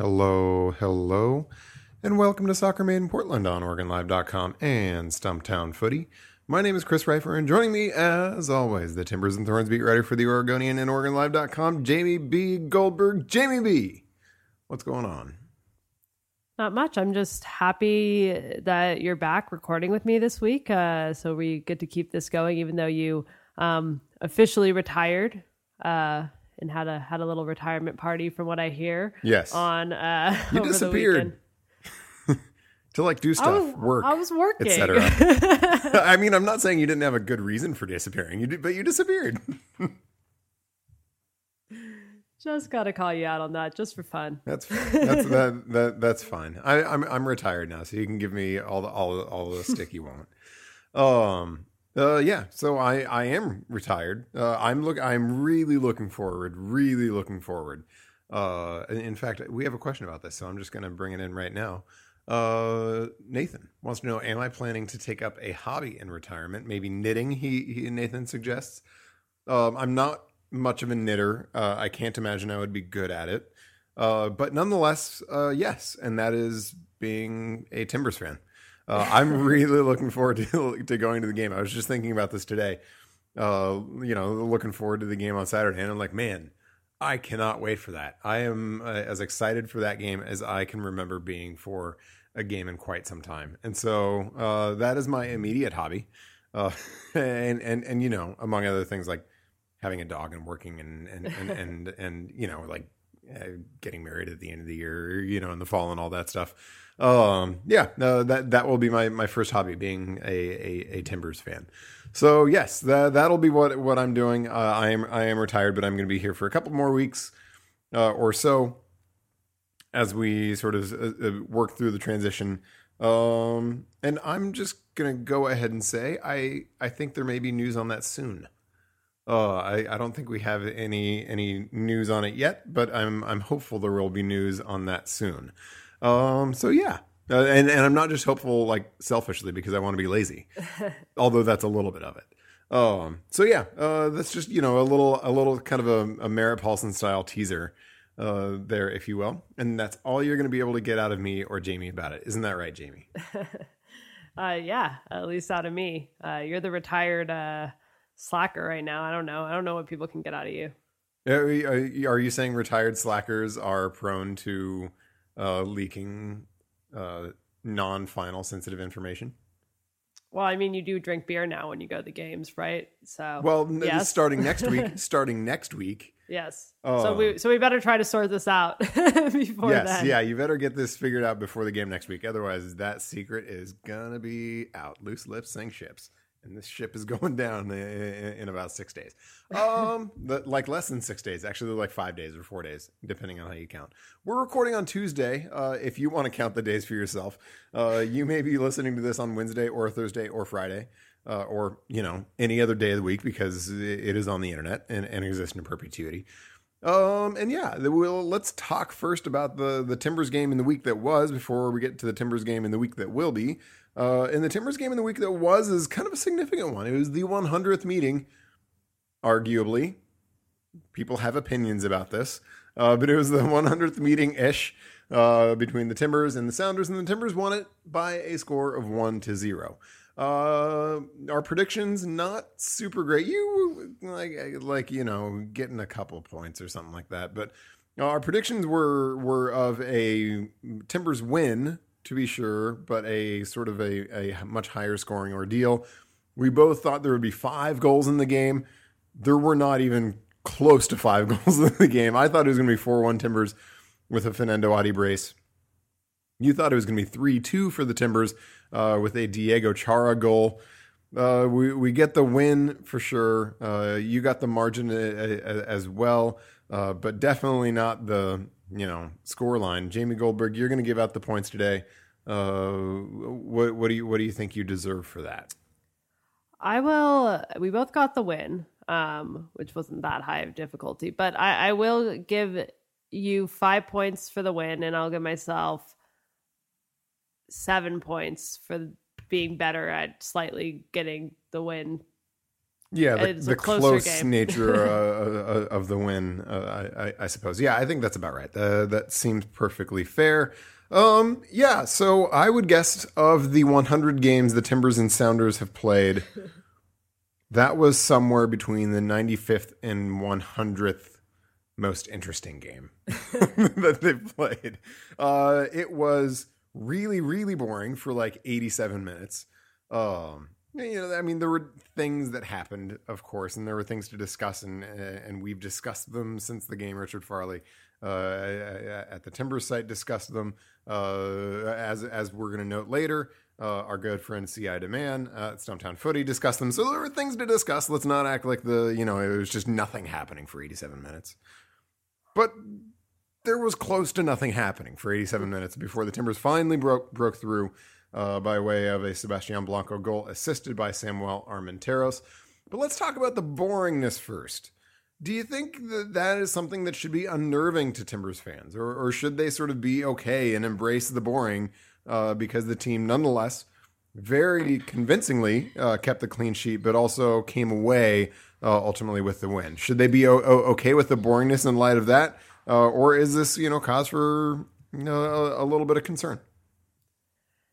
Hello, hello, and welcome to Soccer Made in Portland on OregonLive.com and Stumptown Footy. My name is Chris Rifer, and joining me, as always, the Timbers and Thorns beat writer for the Oregonian and OregonLive.com, Jamie B. Goldberg. Jamie B., what's going on? Not much. I'm just happy that you're back recording with me this week. Uh, so we get to keep this going, even though you um, officially retired. Uh, and had a had a little retirement party from what I hear. Yes. On uh You over disappeared. to like do stuff, was- work, I was working. etc. I mean, I'm not saying you didn't have a good reason for disappearing, you did, but you disappeared. Just gotta call you out on that just for fun. That's that's that, that that's fine. I, I'm I'm retired now, so you can give me all the all all the stick you want. Um. Uh. Yeah. So I I am retired. Uh. I'm look. I'm really looking forward. Really looking forward. Uh. in- fact, we have a question about this, so I'm just going to bring it in right now. Uh. Nathan wants to know: Am I planning to take up a hobby in retirement? Maybe knitting. He, he Nathan suggests. Um, I'm not much of a knitter. Uh, I can't imagine I would be good at it. Uh, but nonetheless, uh, yes, and that is being a Timbers fan. Uh, I'm really looking forward to, to going to the game. I was just thinking about this today. Uh, you know, looking forward to the game on Saturday, and I'm like, man, I cannot wait for that. I am uh, as excited for that game as I can remember being for a game in quite some time, and so uh, that is my immediate hobby. Uh, and and and you know, among other things like having a dog and working and and and and, and, you know like uh, getting married at the end of the year you know in the fall and all that stuff um yeah no that that will be my my first hobby being a a, a timbers fan. So yes that that'll be what what i'm doing. Uh, i am i am retired but i'm going to be here for a couple more weeks uh, or so as we sort of uh, uh, work through the transition. Um and i'm just going to go ahead and say i i think there may be news on that soon. Uh, I, I don't think we have any any news on it yet, but I'm I'm hopeful there will be news on that soon. Um, so yeah, uh, and and I'm not just hopeful like selfishly because I want to be lazy, although that's a little bit of it. Um, so yeah, uh, that's just you know a little a little kind of a, a Merritt Paulson style teaser uh, there, if you will, and that's all you're going to be able to get out of me or Jamie about it. Isn't that right, Jamie? Uh, yeah, at least out of me. Uh, you're the retired uh, slacker right now. I don't know. I don't know what people can get out of you. Are, are are you saying retired slackers are prone to uh, leaking uh, non-final sensitive information? Well, I mean, you do drink beer now when you go to the games, right? So, Well, yes, starting next week, starting next week. yes. Oh. So we so we better try to sort this out before yes, then. yeah, you better get this figured out before the game next week. Otherwise, that secret is gonna be out. Loose lips sink ships, and this ship is going down in, about six days. Um, the, like less than six days, actually, like five days or four days, depending on how you count. We're recording on Tuesday. Uh, if you want to count the days for yourself, uh, you may be listening to this on Wednesday or Thursday or Friday. Uh, or you know any other day of the week because it is on the internet and, and exists in perpetuity. Um, and yeah, we'll let's talk first about the the Timbers game in the week that was before we get to the Timbers game in the week that will be. Uh, and the Timbers game in the week that was is kind of a significant one. It was the 100th meeting, arguably. People have opinions about this, uh, but it was the 100th meeting ish uh, between the Timbers and the Sounders, and the Timbers won it by a score of one to zero. Uh, our predictions not super great. You like like you know getting a couple points or something like that, but Our predictions were were of a Timbers win, to be sure, but a sort of a, a much higher scoring ordeal. We both thought there would be five goals in the game. There were not even close to five goals in the game. I thought it was going to be 4 1 Timbers with a Fernando Adi brace. You thought it was going to be 3 2 for the Timbers uh, with a Diego Chara goal. Uh, we, we get the win for sure. Uh, you got the margin a, a, as well, uh, but definitely not the you know score line. Jamie Goldberg, you're going to give out the points today. Uh, what, what do you what do you think you deserve for that? I will. We both got the win, um, which wasn't that high of difficulty, but I, I will give you five points for the win, and I'll give myself seven points for being better at slightly getting the win. Yeah, the, the close nature uh, uh, of the win, uh, I, I, suppose. Yeah, I think that's about right. Uh, that seems perfectly fair. Um, yeah, so I would guess of the 100 games the Timbers and Sounders have played, that was somewhere between the 95th and 100th most interesting game that they've played. Uh, it was really, really boring for like 87 minutes. Um, you know, I mean, there were things that happened, of course, and there were things to discuss, and and we've discussed them since the game. Richard Farley uh, at the Timber site discussed them, uh, as as we're going to note later. Uh, our good friend C.I. Demand at Stumptown Footy discussed them. So there were things to discuss. Let's not act like the you know it was just nothing happening for 87 minutes. But there was close to nothing happening for 87 minutes before the Timbers finally broke broke through uh, by way of a Sebastian Blanco goal assisted by Samuel Armenteros. But let's talk about the boringness first. Do you think that that is something that should be unnerving to Timbers fans, or, or should they sort of be okay and embrace the boring uh, because the team, nonetheless, very convincingly uh, kept the clean sheet, but also came away uh, ultimately with the win? Should they be o- o- okay with the boringness in light of that? uh, or is this you know cause for you know a, a little bit of concern?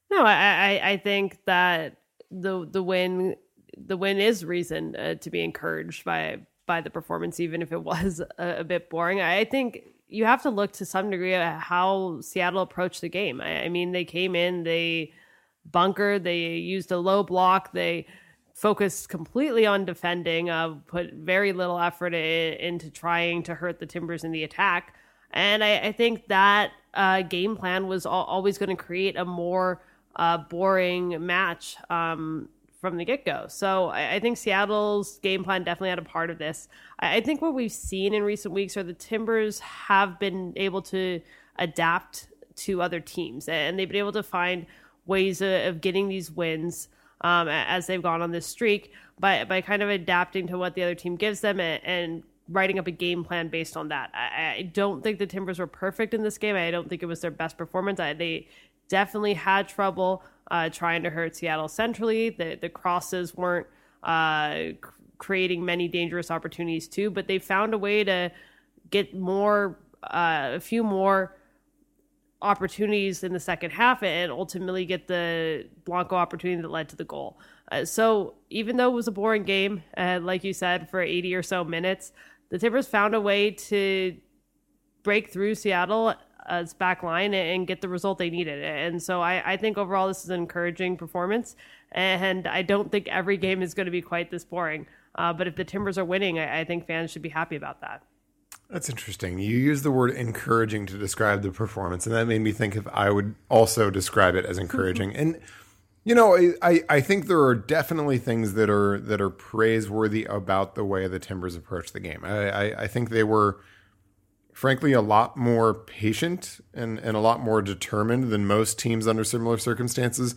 No, I, I, think that the the win the win is reason uh, to be encouraged by by the performance, even if it was a, a, bit boring. I think you have to look to some degree at how Seattle approached the game. I, I mean, they came in, they bunkered, they used a low block, they focused completely on defending, uh, put very little effort in, into trying to hurt the Timbers in the attack. And I, I think that uh, game plan was al- always going to create a more uh, boring match um, from the get go. So I, I, think Seattle's game plan definitely had a part of this. I, I think what we've seen in recent weeks are the Timbers have been able to adapt to other teams and they've been able to find ways of, of getting these wins um, as they've gone on this streak by by kind of adapting to what the other team gives them and, and writing up a game plan based on that. I, I, don't think the Timbers were perfect in this game. I don't think it was their best performance. I, they definitely had trouble uh, trying to hurt Seattle centrally. The the crosses weren't uh, creating many dangerous opportunities too, but they found a way to get more uh, a few more opportunities in the second half and ultimately get the Blanco opportunity that led to the goal. Uh, so even though it was a boring game, uh, like you said, for 80 or so minutes, the Timbers found a way to break through Seattle's back line and get the result they needed. And so I, I think overall this is an encouraging performance. And I don't think every game is going to be quite this boring. Uh, but if the Timbers are winning, I, I think fans should be happy about that. That's interesting. You use the word encouraging to describe the performance, and that made me think if I would also describe it as encouraging. and you know, I, I think there are definitely things that are that are praiseworthy about the way the Timbers approached the game. I, I, I think they were frankly a lot more patient and, and a lot more determined than most teams under similar circumstances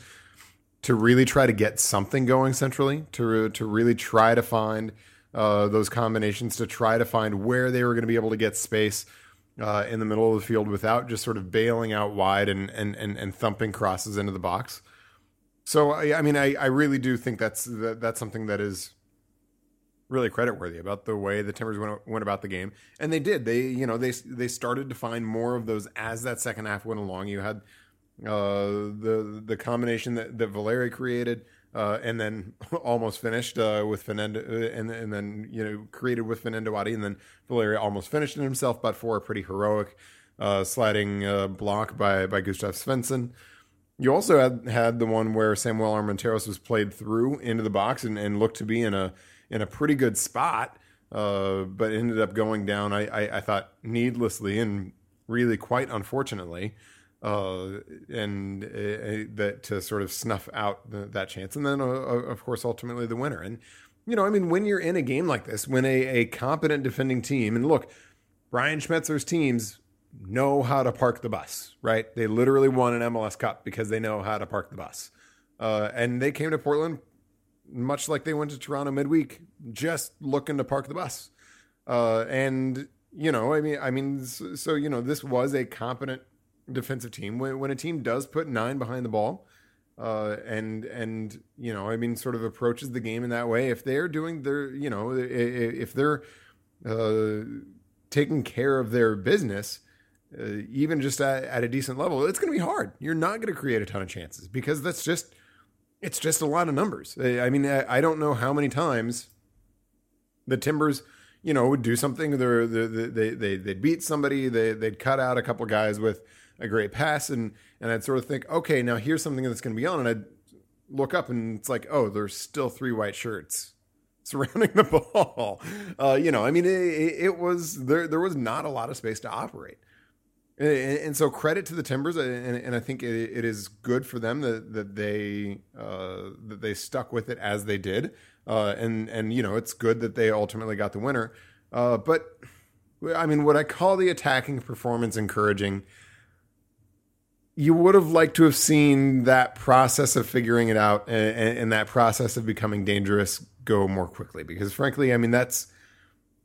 to really try to get something going centrally, to to really try to find uh, those combinations to try to find where they were going to be able to get space uh, in the middle of the field without just sort of bailing out wide and and and, and thumping crosses into the box. So I, I mean, I, I really do think that's that, that's something that is really credit worthy about the way the Timbers went, went about the game, and they did. They you know they they started to find more of those as that second half went along. You had uh, the the combination that that Valeri created uh, and then almost finished uh, with Fernando, uh, and and then you know created with Fernando Adi, and then Valeri almost finished it himself, but for a pretty heroic uh, sliding uh, block by by Gustav Svensson. You also had had the one where Samuel Armenteros was played through into the box and, and looked to be in a in a pretty good spot, uh, but ended up going down. I, I, I thought needlessly and really quite unfortunately uh, and uh, that to sort of snuff out the, that chance, and then uh, of course ultimately the winner. And you know, I mean, when you're in a game like this, when a, a competent defending team, and look, Brian Schmetzer's teams know how to park the bus, right? They literally won an MLS Cup because they know how to park the bus, uh, and they came to Portland much like they went to Toronto midweek, just looking to park the bus. Uh, and you know, I mean, I mean, so, so you know, this was a competent defensive team. When, when a team does put nine behind the ball, uh, and and you know, I mean, sort of approaches the game in that way. If they're doing their, you know, if they're uh, taking care of their business, uh, even just at, at, a decent level, it's going to be hard. You're not going to create a ton of chances because that's just it's just a lot of numbers. I mean, I, don't know how many times the Timbers you know, would do something. They're, they they they they'd beat somebody. They they'd cut out a couple guys with a great pass, and and I'd sort of think, okay, now here's something that's going to be on, and I'd look up, and it's like, oh, there's still three white shirts surrounding the ball. Uh, you know, I mean, it, it, was there. There was not a lot of space to operate, and, and so credit to the Timbers, and, and I think it, it is good for them that that they uh, that they stuck with it as they did, uh, and and you know, it's good that they ultimately got the winner. Uh, but I mean, what I call the attacking performance encouraging you would have liked to have seen that process of figuring it out and, and, that process of becoming dangerous go more quickly because frankly i mean that's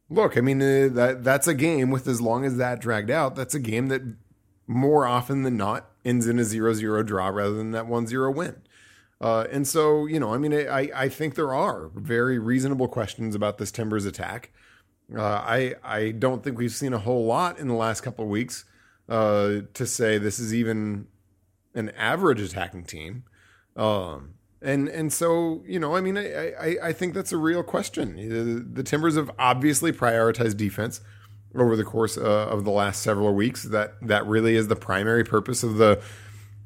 look i mean uh, that that's a game with as long as that dragged out that's a game that more often than not ends in a 0-0 draw rather than that 1-0 win uh, and so you know i mean I, I think there are very reasonable questions about this timbers attack uh, i i don't think we've seen a whole lot in the last couple of weeks uh, to say this is even an average attacking team. Um, and and so you know, I mean, I, I, I think that's a real question. The, the, Timbers have obviously prioritized defense over the course uh, of the last several weeks. That that really is the primary purpose of the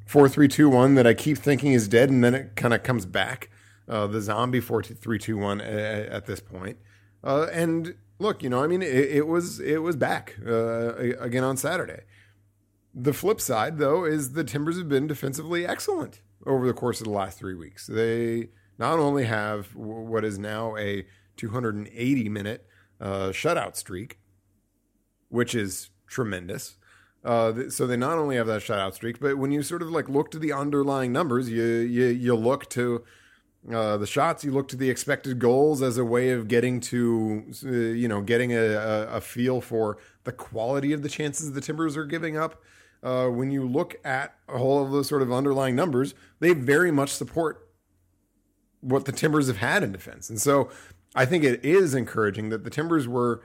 four three two one that I keep thinking is dead, and then it kind of comes back. Uh, the zombie four three two one at, at this point. Uh, and look, you know, I mean, it, it was it was back uh, again on Saturday. The flip side, though, is the Timbers have been defensively excellent over the course of the last three weeks. They not only have what is now a 280 minute uh, shutout streak, which is tremendous. Uh, so they not only have that shutout streak, but when you sort of like look to the underlying numbers, you you, you look to uh, the shots, you look to the expected goals as a way of getting to uh, you know getting a, a, a feel for the quality of the chances the Timbers are giving up uh, when you look at all of those sort of underlying numbers, they very much support what the Timbers have had in defense. And so I think it is encouraging that the Timbers were,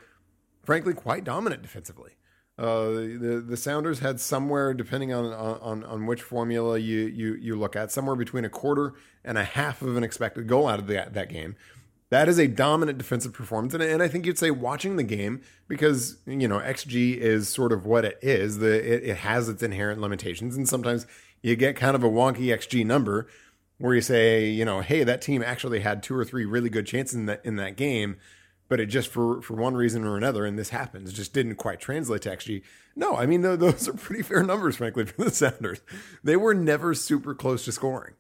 frankly, quite dominant defensively. Uh, the the Sounders had somewhere, depending on, on on which formula you you you look at, somewhere between a quarter and a half of an expected goal out of that that game. That is a dominant defensive performance, and, and I think you'd say watching the game because you know xG is sort of what it is. The it, it has its inherent limitations, and sometimes you get kind of a wonky xG number where you say, you know, hey, that team actually had two or three really good chances in that in that game, but it just for for one reason or another, and this happens, just didn't quite translate to xG. No, I mean those are pretty fair numbers, frankly, for the Sounders. They were never super close to scoring.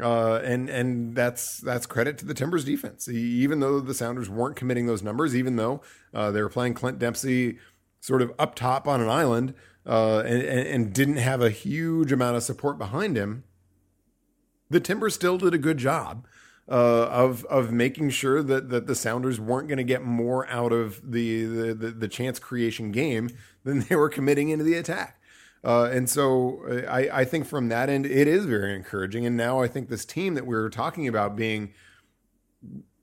Uh, and and that's that's credit to the Timbers defense. Even though the Sounders weren't committing those numbers, even though uh, they were playing Clint Dempsey sort of up top on an island uh, and, and didn't have a huge amount of support behind him, the Timbers still did a good job uh, of of making sure that that the Sounders weren't going to get more out of the, the the, the chance creation game than they were committing into the attack. Uh, and so I, I think from that end, it is very encouraging. And now I think this team that we were talking about being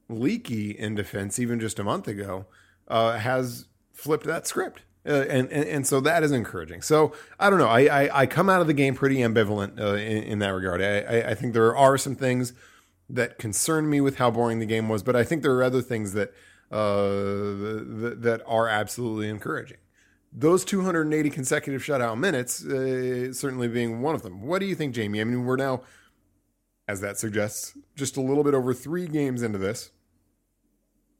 leaky in defense, even just a month ago, uh, has flipped that script. Uh, and, and, and so that is encouraging. So I don't know. I I, I come out of the game pretty ambivalent uh, in, in, that regard. I, I, I think there are some things that concern me with how boring the game was, but I think there are other things that uh, that, that are absolutely encouraging. Those 280 consecutive shutout minutes, uh, certainly being one of them. What do you think, Jamie? I mean, we're now, as that suggests, just a little bit over three games into this.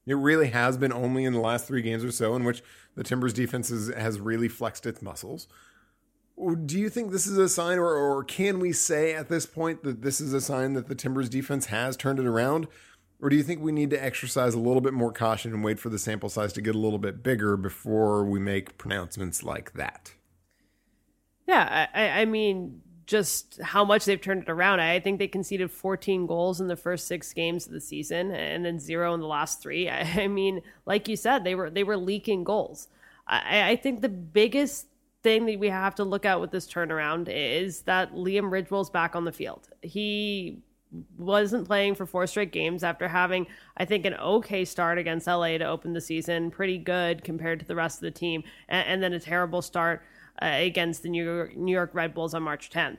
It really has been only in the last three games or so in which the Timbers defense is, has really flexed its muscles. Do you think this is a sign, or, or can we say at this point that this is a sign that the Timbers defense has turned it around? Or do you think we need to exercise a little bit more caution and wait for the sample size to get a little bit bigger before we make pronouncements like that? Yeah, I, I mean, just how much they've turned it around. I think they conceded 14 goals in the first six games of the season, and then zero in the last three. I, mean, like you said, they were they were leaking goals. I, I think the biggest thing that we have to look at with this turnaround is that Liam Ridgewell's back on the field. He wasn't playing for four straight games after having, I think, an okay start against LA to open the season, pretty good compared to the rest of the team, and, and then a terrible start uh, against the New York, New York Red Bulls on March 10th.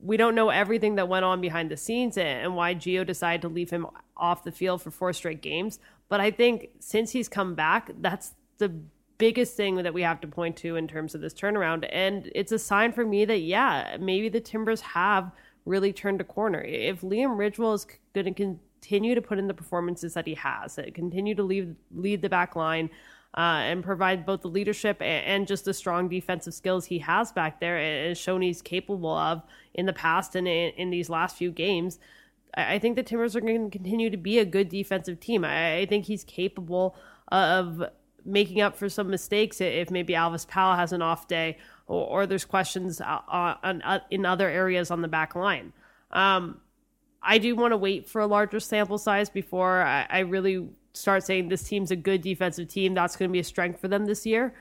We don't know everything that went on behind the scenes and why Gio decided to leave him off the field for four straight games. But I think since he's come back, that's the biggest thing that we have to point to in terms of this turnaround. And it's a sign for me that, yeah, maybe the Timbers have – really turned a corner. If Liam Ridgewell is going to continue to put in the performances that he has, uh, continue to lead lead the back line, uh, and provide both the leadership and, just the strong defensive skills he has back there and shown he's capable of in the past and in, in these last few games. I, think the Timbers are going to continue to be a good defensive team. I, I think he's capable of making up for some mistakes if maybe Alvas Powell has an off day or, or there's questions uh, on, uh, in other areas on the back line. Um, I do want to wait for a larger sample size before I, I really start saying this team's a good defensive team. That's going to be a strength for them this year.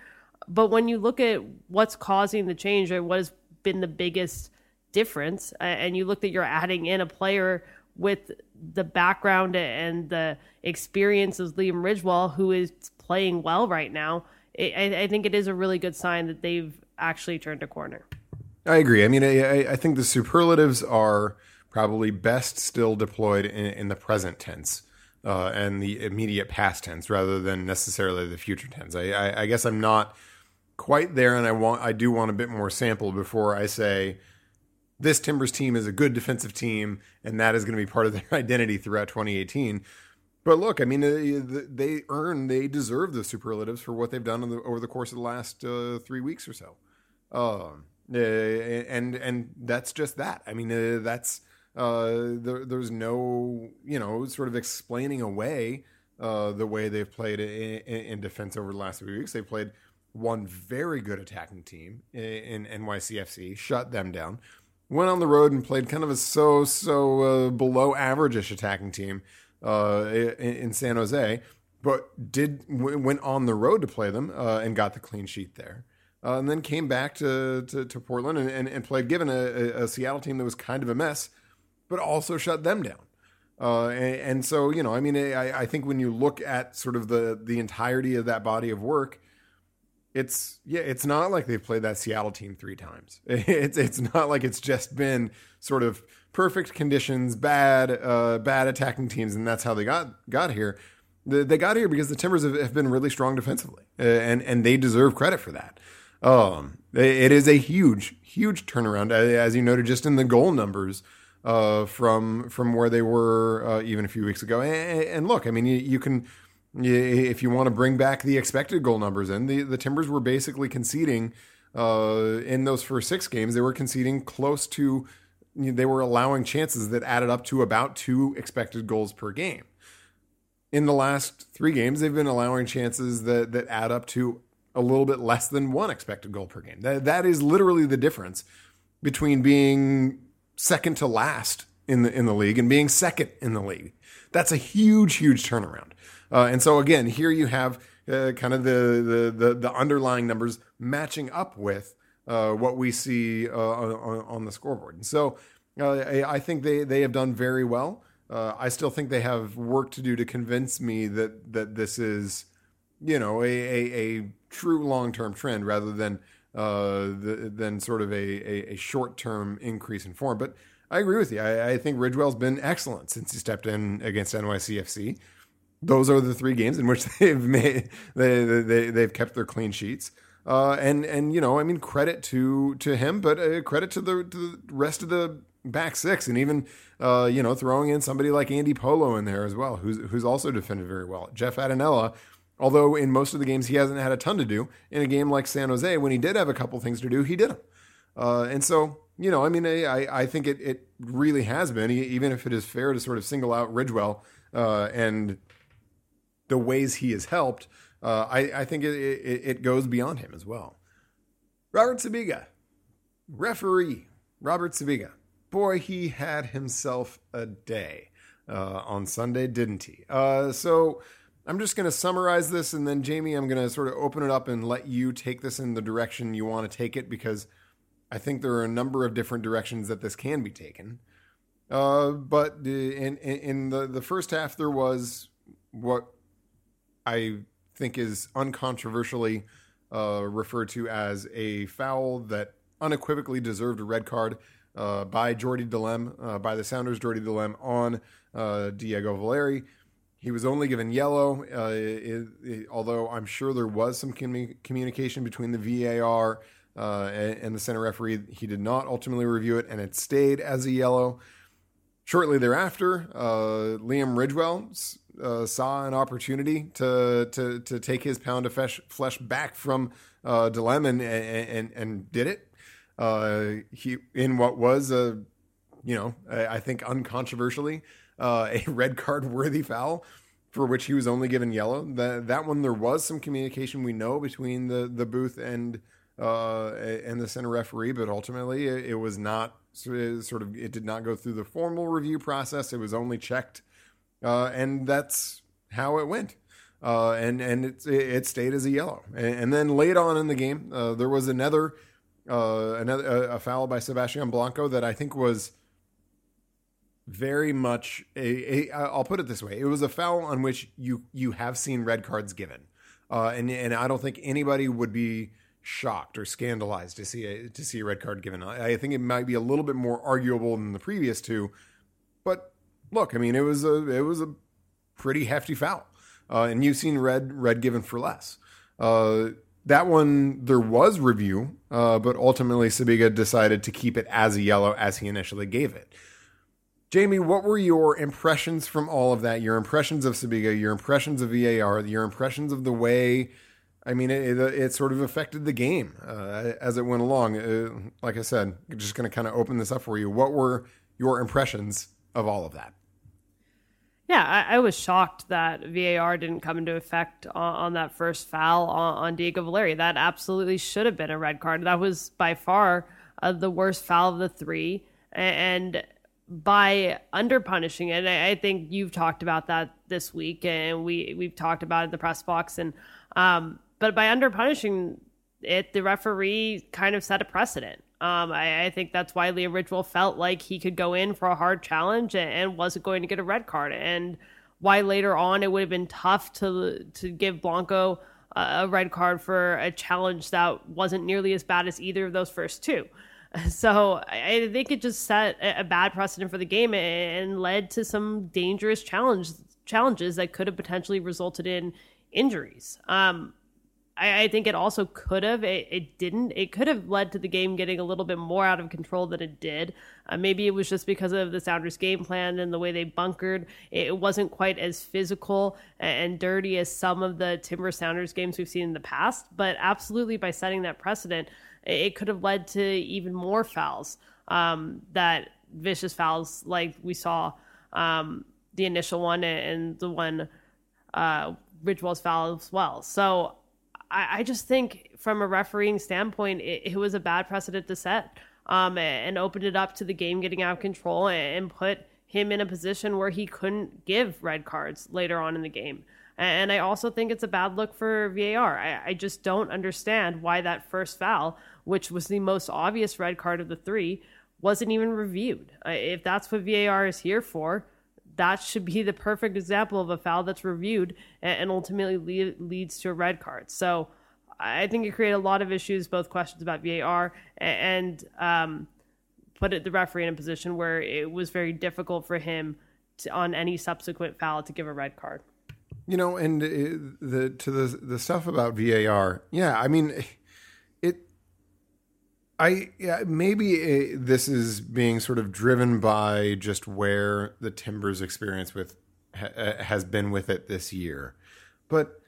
But when you look at what's causing the change or what has been the biggest difference, and you look that you're adding in a player with the background and the experience of Liam Ridgewell, who is playing well right now, I, I think it is a really good sign that they've actually turned a corner. I agree. I mean, I, I think the superlatives are probably best still deployed in, in the present tense uh, and the immediate past tense rather than necessarily the future tense. I, I, I guess I'm not quite there, and I want I do want a bit more sample before I say this Timbers team is a good defensive team, and that is going to be part of their identity throughout 2018. But look, I mean, uh, they earn, they deserve the superlatives for what they've done the, over the course of the last uh, three weeks or so. Um, uh, and and that's just that. I mean, uh, that's uh, there, there's no you know sort of explaining away uh, the way they've played in, in, defense over the last three weeks. They played one very good attacking team in, in NYCFC, shut them down. Went on the road and played kind of a so so below averageish attacking team uh, in San Jose, but did went on the road to play them uh, and got the clean sheet there. Uh, and then came back to, to, to Portland and, and, and, played given a, a, Seattle team that was kind of a mess, but also shut them down. Uh, and, and, so, you know, I mean, I, I think when you look at sort of the, the entirety of that body of work, it's yeah, it's not like they've played that Seattle team three times. It's it's not like it's just been sort of perfect conditions, bad uh, bad attacking teams, and that's how they got got here. They got here because the Timbers have, have been really strong defensively, uh, and and they deserve credit for that. Um, it is a huge huge turnaround, as you noted, just in the goal numbers. Uh, from from where they were uh, even a few weeks ago, and, and look, I mean, you, you can if you want to bring back the expected goal numbers in, the, the Timbers were basically conceding uh, in those first six games, they were conceding close to, they were allowing chances that added up to about two expected goals per game. In the last three games, they've been allowing chances that, that add up to a little bit less than one expected goal per game. That, that is literally the difference between being second to last in the in the league and being second in the league. That's a huge, huge turnaround. Uh, and so again, here you have uh, kind of the, the, the the underlying numbers matching up with uh, what we see uh, on, on, the scoreboard. And so uh, I, I, think they they have done very well. Uh, I still think they have work to do to convince me that that this is you know a a, a true long term trend rather than the, than sort of a, a, a short term increase in form. But I agree with you. I, I think Ridgewell's been excellent since he stepped in against NYCFC. Those are the three games in which they've made they, they they've kept their clean sheets. Uh, and and you know, I mean, credit to to him, but uh, credit to the to the rest of the back six, and even uh, you know throwing in somebody like Andy Polo in there as well, who's who's also defended very well. Jeff Attinella, although in most of the games he hasn't had a ton to do, in a game like San Jose, when he did have a couple things to do, he did them. Uh, and so you know, I mean, I I think it it really has been, even if it is fair to sort of single out Ridgewell uh, and the ways he has helped. Uh, I, I think it, it, it goes beyond him as well. Robert Sibiga, referee Robert Sibiga. Boy, he had himself a day uh, on Sunday, didn't he? Uh, so I'm just going to summarize this, and then Jamie, I'm going to sort of open it up and let you take this in the direction you want to take it because I think there are a number of different directions that this can be taken. Uh, but in, in, in the the first half, there was what I think is uncontroversially uh, referred to as a foul that unequivocally deserved a red card uh, by Jordy Delem, uh, by the Sounders' Jordy Delem on uh, Diego Valeri. He was only given yellow, uh, it, it, although I'm sure there was some commu- communication between the VAR uh, and, and, the center referee. He did not ultimately review it, and it stayed as a yellow. Shortly thereafter, Liam Ridgewell uh, saw an opportunity to to to take his pound of flesh, flesh back from uh, and, and and did it. Uh, he in what was a you know I, I think uncontroversially uh, a red card worthy foul for which he was only given yellow. That that one there was some communication we know between the the booth and uh, and the center referee, but ultimately it, it was not sort of it did not go through the formal review process. It was only checked uh, and that's how it went. Uh, and and it, it stayed as a yellow. And, and then late on in the game, uh, there was another uh, another a foul by Sebastian Blanco that I think was very much a, a. I'll put it this way: it was a foul on which you you have seen red cards given, uh, and and I don't think anybody would be shocked or scandalized to see a to see a red card given. I, think it might be a little bit more arguable than the previous two, but look, I mean, it was a it was a pretty hefty foul, uh, and you've seen red red given for less. Uh, that one there was review, uh, but ultimately Sibiga decided to keep it as a yellow as he initially gave it. Jamie, what were your impressions from all of that? Your impressions of Sibiga, your impressions of VAR, your impressions of the way. I mean, it, it, it sort of affected the game uh, as it went along. Uh, like I said, just going to kind of open this up for you. What were your impressions of all of that? Yeah, I, I, was shocked that VAR didn't come into effect on, on that first foul on, on, Diego Valeri. That absolutely should have been a red card. That was by far uh, the worst foul of the three. And by under punishing it, I, I, think you've talked about that this week, and we we've talked about it in the press box. And um, but by under punishing it, the referee kind of set a precedent. Um, I, I, think that's why Liam Ridgewell felt like he could go in for a hard challenge and, and, wasn't going to get a red card, and why later on it would have been tough to to give Blanco a red card for a challenge that wasn't nearly as bad as either of those first two. So I think it just set a bad precedent for the game and led to some dangerous challenge challenges that could have potentially resulted in injuries. Um, I, I think it also could have. It, it, didn't. It could have led to the game getting a little bit more out of control than it did. Uh, maybe it was just because of the Sounders' game plan and the way they bunkered. It wasn't quite as physical and dirty as some of the Timber Sounders games we've seen in the past. But absolutely, by setting that precedent, it could have led to even more fouls. Um, that vicious fouls like we saw um, the initial one and the one uh, Ridgewell's foul as well. So I, I just think from a refereeing standpoint, it, it was a bad precedent to set um, and opened it up to the game getting out of control and put him in a position where he couldn't give red cards later on in the game. And I also think it's a bad look for VAR. I, I, just don't understand why that first foul, which was the most obvious red card of the three, wasn't even reviewed. If that's what VAR is here for, that should be the perfect example of a foul that's reviewed and ultimately lead, leads to a red card. So I think it created a lot of issues, both questions about VAR and um, put the referee in a position where it was very difficult for him to, on any subsequent foul to give a red card. You know, and uh, the to the the stuff about VAR, yeah, I mean. I yeah, maybe uh, this is being sort of driven by just where the Timbers' experience with ha, uh, has been with it this year, but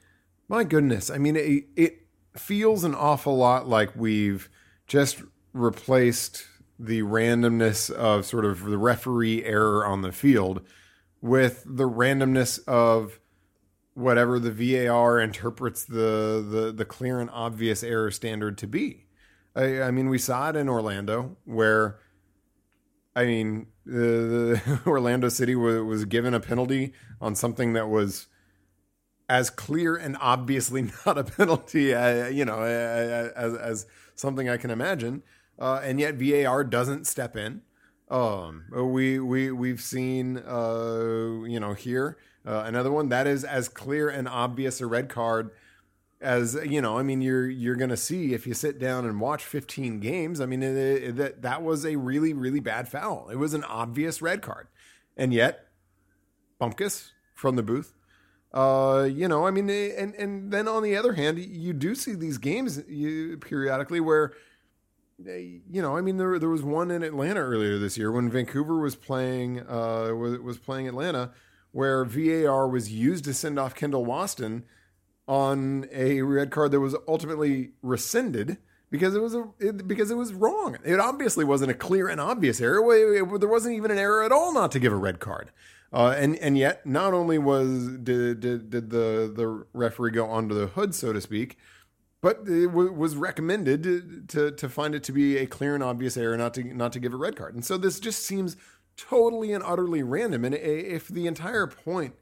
my goodness, I mean, it, it feels an awful lot like we've just replaced the randomness of sort of the referee error on the field with the randomness of whatever the VAR interprets the the, the clear and obvious error standard to be. I, I mean, we saw it in Orlando where, I mean, the, the Orlando City was, was given a penalty on something that was as clear and obviously not a penalty, uh, you know, uh, as, as something I can imagine, uh, and yet VAR doesn't step in. Um, we we we've seen, uh, you know, here uh, another one that is as clear and obvious a red card as you know. I mean, you're you're gonna see if you sit down and watch 15 games. I mean, it, it, that that was a really really bad foul. It was an obvious red card, and yet, Bumkus from the booth uh, you know, I mean, and and then on the other hand, you do see these games you, periodically where, you know, I mean, there there was one in Atlanta earlier this year when Vancouver was playing uh was, was playing Atlanta, where VAR was used to send off Kendall Waston on a red card that was ultimately rescinded because it was a it, because it was wrong. It obviously wasn't a clear and obvious error. It, it, there wasn't even an error at all not to give a red card. Uh, and and yet, not only was did, did did the the referee go under the hood, so to speak, but it w- was recommended to, to, to find it to be a clear and obvious error not to not to give a red card. And so this just seems totally and utterly random. And if the entire point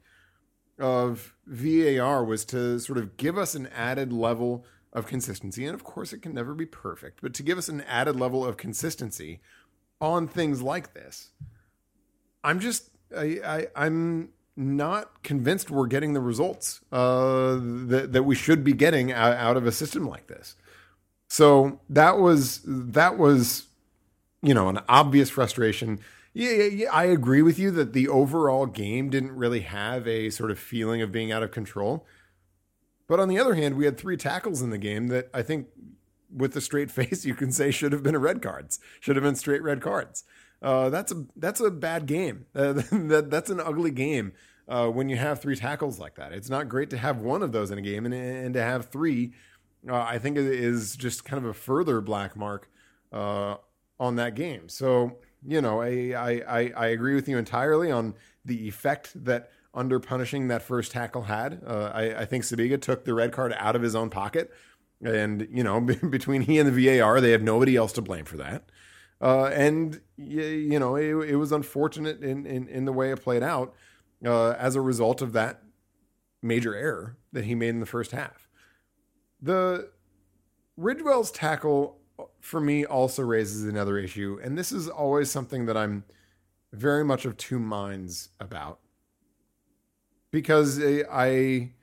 of VAR was to sort of give us an added level of consistency, and of course it can never be perfect, but to give us an added level of consistency on things like this, I'm just I, I am not convinced we're getting the results uh, that that we should be getting out, out of a system like this. So that was that was you know an obvious frustration. Yeah, yeah, I agree with you that the overall game didn't really have a sort of feeling of being out of control. But on the other hand, we had three tackles in the game that I think, with a straight face, you can say should have been a red cards, should have been straight red cards. Uh, that's a that's a bad game. Uh, that that's an ugly game uh, when you have three tackles like that. It's not great to have one of those in a game, and and to have three, uh, I think is just kind of a further black mark uh, on that game. So you know, I, I I agree with you entirely on the effect that under punishing that first tackle had. Uh, I, I think Sibiga took the red card out of his own pocket. And, you know, between he and the VAR, they have nobody else to blame for that. Uh, and you, you know, it, it, was unfortunate in, in, in the way it played out uh, as a result of that major error that he made in the first half. The Ridgewell's tackle for me also raises another issue, and this is always something that I'm very much of two minds about because I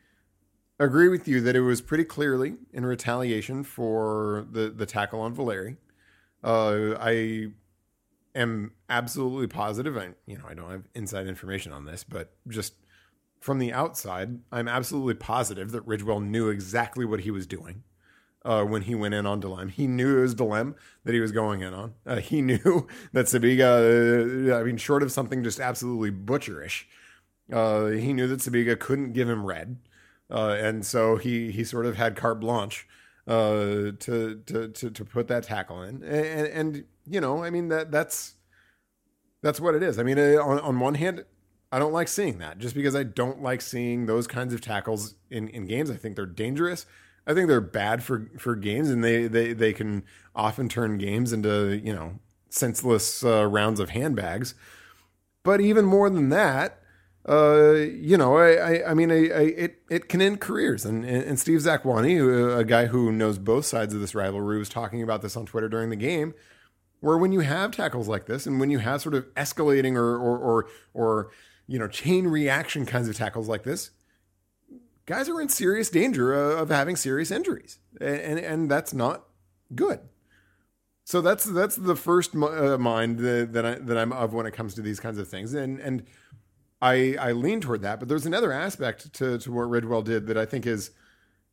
agree with you that it was pretty clearly in retaliation for the the tackle on Valeri. Uh, I am absolutely positive. I, you know, I don't have inside information on this, but just from the outside, I'm absolutely positive that Ridgewell knew exactly what he was doing uh, when he went in on Delem. He knew it was Delem that he was going in on. Uh, he knew that Sibiga, uh, I mean, short of something just absolutely butcherish, uh, he knew that Sibiga couldn't give him red. Uh, and so he, he sort of had carte blanche uh, to, to to to put that tackle in, and, and you know, I mean that that's that's what it is. I mean, on on one hand, I don't like seeing that just because I don't like seeing those kinds of tackles in in games. I think they're dangerous. I think they're bad for for games, and they they they can often turn games into you know senseless uh, rounds of handbags. But even more than that, uh, you know, I, I, I mean, I, I, it, it can end careers. And, and Steve Zakuani, a guy who knows both sides of this rivalry, was talking about this on Twitter during the game. Where when you have tackles like this, and when you have sort of escalating or, or, or, or you know, chain reaction kinds of tackles like this, guys are in serious danger of having serious injuries, and and that's not good. So that's that's the first uh, mind that, I that I'm of when it comes to these kinds of things, and and I I lean toward that. But there's another aspect to to what Ridgewell did that I think is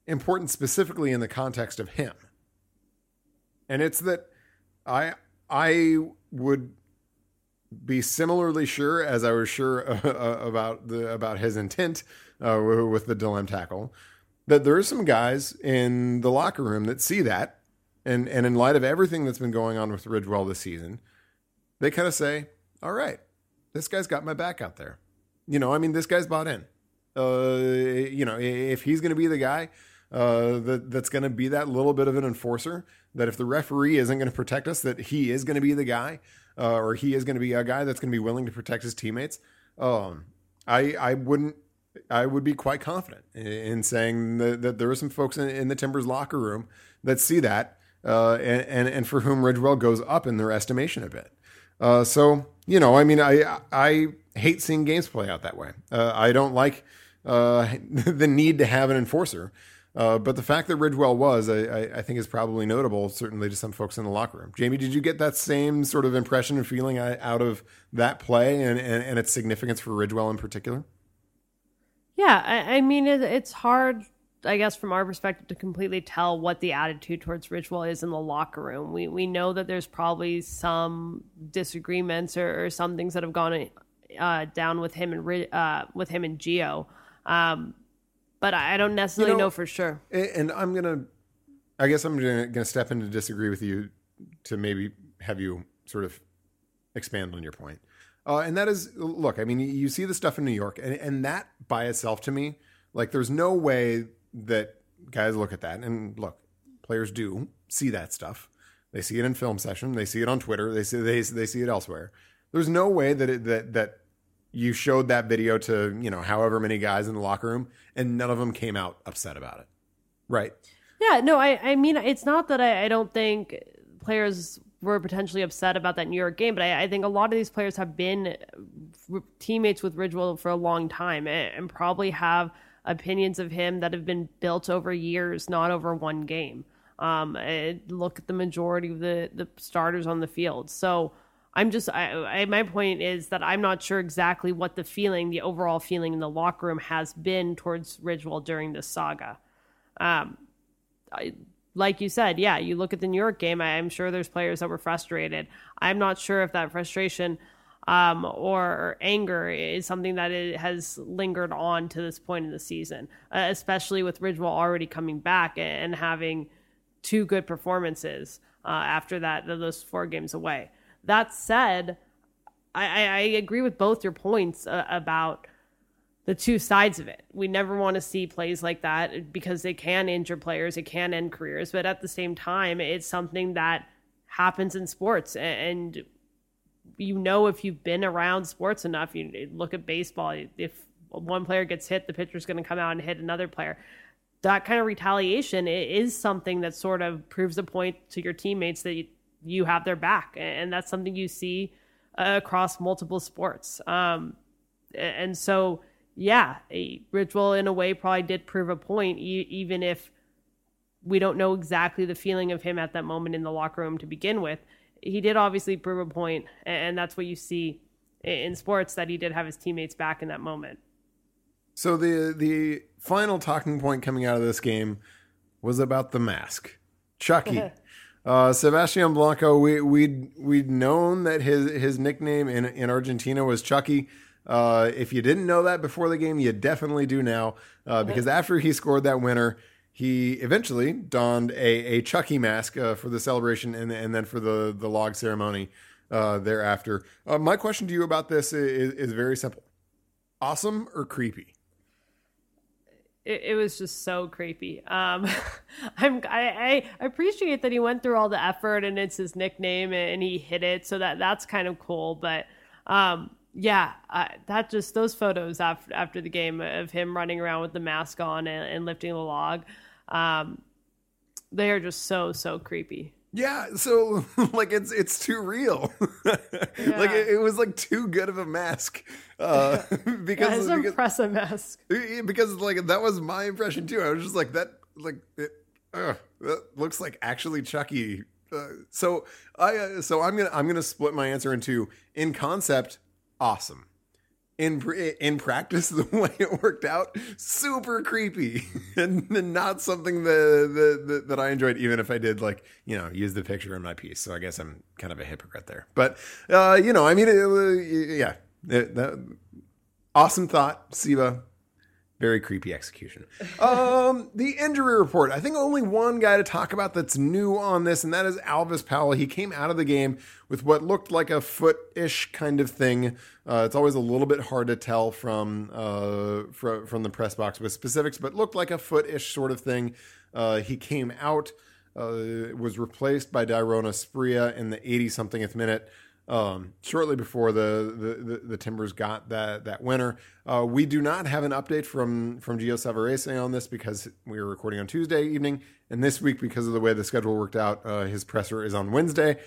important specifically in the context of him, and it's that I I would be similarly sure as I was sure about the about his intent uh, with the Dilem tackle that there are some guys in the locker room that see that and and in light of everything that's been going on with Ridgewell this season, they kind of say, "All right, this guy's got my back out there." You know, I mean, this guy's bought in. Uh, you know, if he's going to be the guy uh, that that's going to be that little bit of an enforcer, that if the referee isn't going to protect us, that he is going to be the guy, uh, or he is going to be a guy that's going to be willing to protect his teammates. Um, I I wouldn't. I would be quite confident in saying that, that there are some folks in, in the Timbers locker room that see that uh, and, and, and for whom Ridgewell goes up in their estimation a bit. Uh, so you know, I mean, I I hate seeing games play out that way. Uh, I don't like uh, the need to have an enforcer. Uh, but the fact that Ridgewell was, I, I, think, is probably notable, certainly to some folks in the locker room. Jamie, did you get that same sort of impression and feeling out of that play and, and, and its significance for Ridgewell in particular? Yeah, I, I mean, it, it's hard I guess from our perspective to completely tell what the attitude towards Ridgewell is in the locker room. We we know that there's probably some disagreements or, or some things that have gone uh, down with him and uh, with him and Gio, um, but I don't necessarily you know, know, for sure. And I'm gonna, I guess I'm gonna, gonna step in to disagree with you to maybe have you sort of expand on your point. Uh, and that is, look, I mean, you see the stuff in New York, and, and that by itself to me, like, there's no way that guys look at that and look, players do see that stuff. They see it in film session. They see it on Twitter. They see they they see it elsewhere. There's no way that it, that that you showed that video to you know however many guys in the locker room and none of them came out upset about it, right? Yeah, no, I I mean it's not that I, I don't think players were potentially upset about that New York game, but I, I think a lot of these players have been teammates with Ridgewell for a long time and, and probably have opinions of him that have been built over years, not over one game. Um, look at the majority of the the starters on the field. So I'm just, I, I, my point is that I'm not sure exactly what the feeling, the overall feeling in the locker room has been towards Ridgewell during this saga. Um, I, like you said, yeah, you look at the New York game. I, I'm sure there's players that were frustrated. I'm not sure if that frustration um, or anger is something that it has lingered on to this point in the season, uh, especially with Ridgewell already coming back and having two good performances uh, after that those four games away. That said, I, I agree with both your points uh, about the two sides of it. We never want to see plays like that because they can injure players, it can end careers, but at the same time, it's something that happens in sports and you know if you've been around sports enough, you look at baseball. If one player gets hit, the pitcher's going to come out and hit another player. That kind of retaliation is something that sort of proves a point to your teammates that you have their back, and that's something you see uh, across multiple sports. Um, and so, yeah, Ridgewell in a way probably did prove a point, even if we don't know exactly the feeling of him at that moment in the locker room to begin with he did obviously prove a point, and that's what you see in sports that he did have his teammates back in that moment. So the the final talking point coming out of this game was about the mask, Chucky. uh, Sebastian Blanco, we we'd we'd known that his his nickname in in Argentina was Chucky. Uh, if you didn't know that before the game, you definitely do now, uh, because after he scored that winner, he eventually donned a, a Chucky mask uh, for the celebration and, and then for the, the log ceremony uh, thereafter. Uh, my question to you about this is, is very simple awesome or creepy? It, it, was just so creepy. Um, I'm, I, I appreciate that he went through all the effort and it's his nickname and he hit it, so that that's kind of cool. But um, yeah, uh, that just those photos after after the game of him running around with the mask on and, and lifting the log, um, they are just so so creepy. Yeah, so like it's it's too real. yeah. Like it, it, was like too good of a mask. Uh, because yeah, it's an impressive mask. Because like that was my impression too. I was just like that like it uh, that looks like actually Chucky Uh, so I uh, so I'm gonna I'm gonna split my answer into in concept, awesome. In in practice, the way it worked out, super creepy, and not something that, that that I enjoyed, even if I did like you know use the picture in my piece. So I guess I'm kind of a hypocrite there. But uh, you know, I mean, it, yeah, it, that, awesome thought, Siva very creepy execution. Um, the injury report. I think only one guy to talk about that's new on this, and that is Alvas Powell. He came out of the game with what looked like a foot-ish kind of thing. Uh, it's always a little bit hard to tell from uh, from, from the press box with specifics, but looked like a foot-ish sort of thing. Uh, he came out, uh, was replaced by Dairon Asprilla in the 80 somethingth minute um, shortly before the, the, the, Timbers got that that winner. Uh, we do not have an update from from Gio Savarese on this because we are recording on Tuesday evening, and this week because of the way the schedule worked out, uh, his presser is on Wednesday.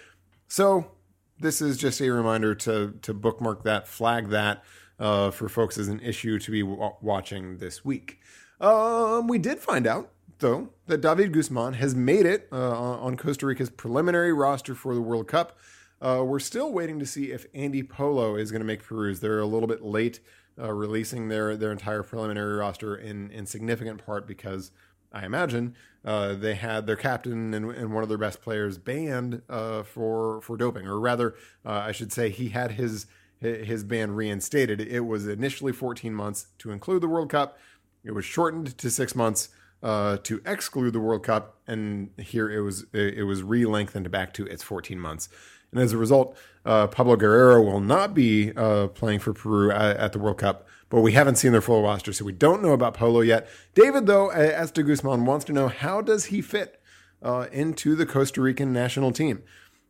So this is just a reminder to to bookmark that, flag that uh, for folks as an issue to be w- watching this week. Um, we did find out though that David Guzman has made it uh, on Costa Rica's preliminary roster for the World Cup. Uh, we're still waiting to see if Andy Polo is going to make Peru's. They're a little bit late uh, releasing their their entire preliminary roster in in significant part because I imagine uh, they had their captain and, and, one of their best players banned uh, for for doping, or rather, uh, I should say he had his his ban reinstated. It was initially 14 months to include the World Cup. It was shortened to six months uh, to exclude the World Cup, and here it was it was re-lengthened back to its 14 months. And as a result, uh, Paolo Guerrero will not be uh, playing for Peru at, at, the World Cup, but we haven't seen their full roster, so we don't know about Polo yet. David, though, as to Guzman, wants to know how does he fit uh, into the Costa Rican national team?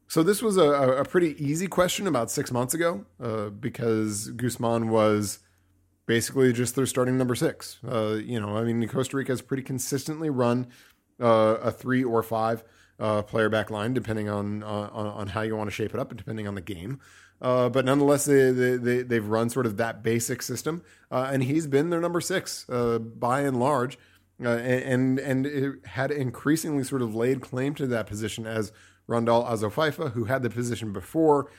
So this was a, a pretty easy question about six months ago uh, because Guzman was basically just their starting number six. Uh, you know, I mean, Costa Rica has pretty consistently run uh, a three or five uh, player back line, depending on, uh, on, on how you want to shape it up, and depending on the game. Uh, but nonetheless, they, they, they have run sort of that basic system, uh, and he's been their number six uh, by and large, and and had increasingly sort of laid claim to that position as Randall Azofeifa, who had the position before,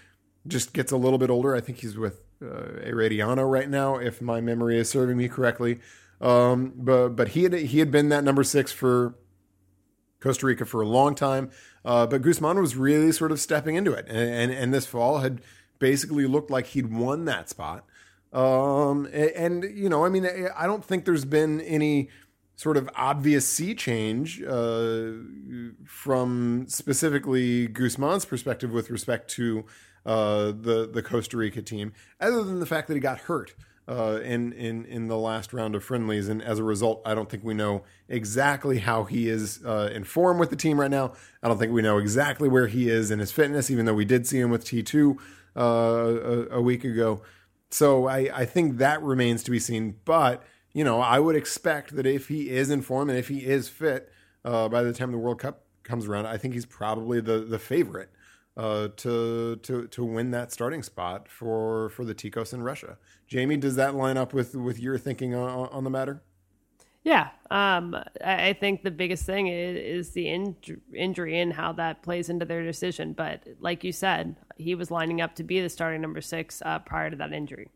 just gets a little bit older. I think he's with uh, right now, if my memory is serving me correctly. Um, but but he had he had been that number six for Costa Rica for a long time. Uh, but Guzman was really sort of stepping into it, and, and, and this fall had basically looked like he'd won that spot. Um, and, and, you know, I mean, I don't think there's been any sort of obvious sea change uh, from specifically Guzman's perspective with respect to uh, the the Costa Rica team, other than the fact that he got hurt uh, in in in the last round of friendlies, and as a result, I don't think we know exactly how he is uh, in form with the team right now. I don't think we know exactly where he is in his fitness, even though we did see him with T two uh, a, a, week ago. So I, I think that remains to be seen. But you know, I would expect that if he is in form and if he is fit uh, by the time the World Cup comes around, I think he's probably the the favorite uh, to to to win that starting spot for for the Ticos in Russia. Jamie, does that line up with with your thinking on, on the matter? Yeah, um, I think the biggest thing is, is the in- injury and how that plays into their decision. But like you said, he was lining up to be the starting number six uh, prior to that injury.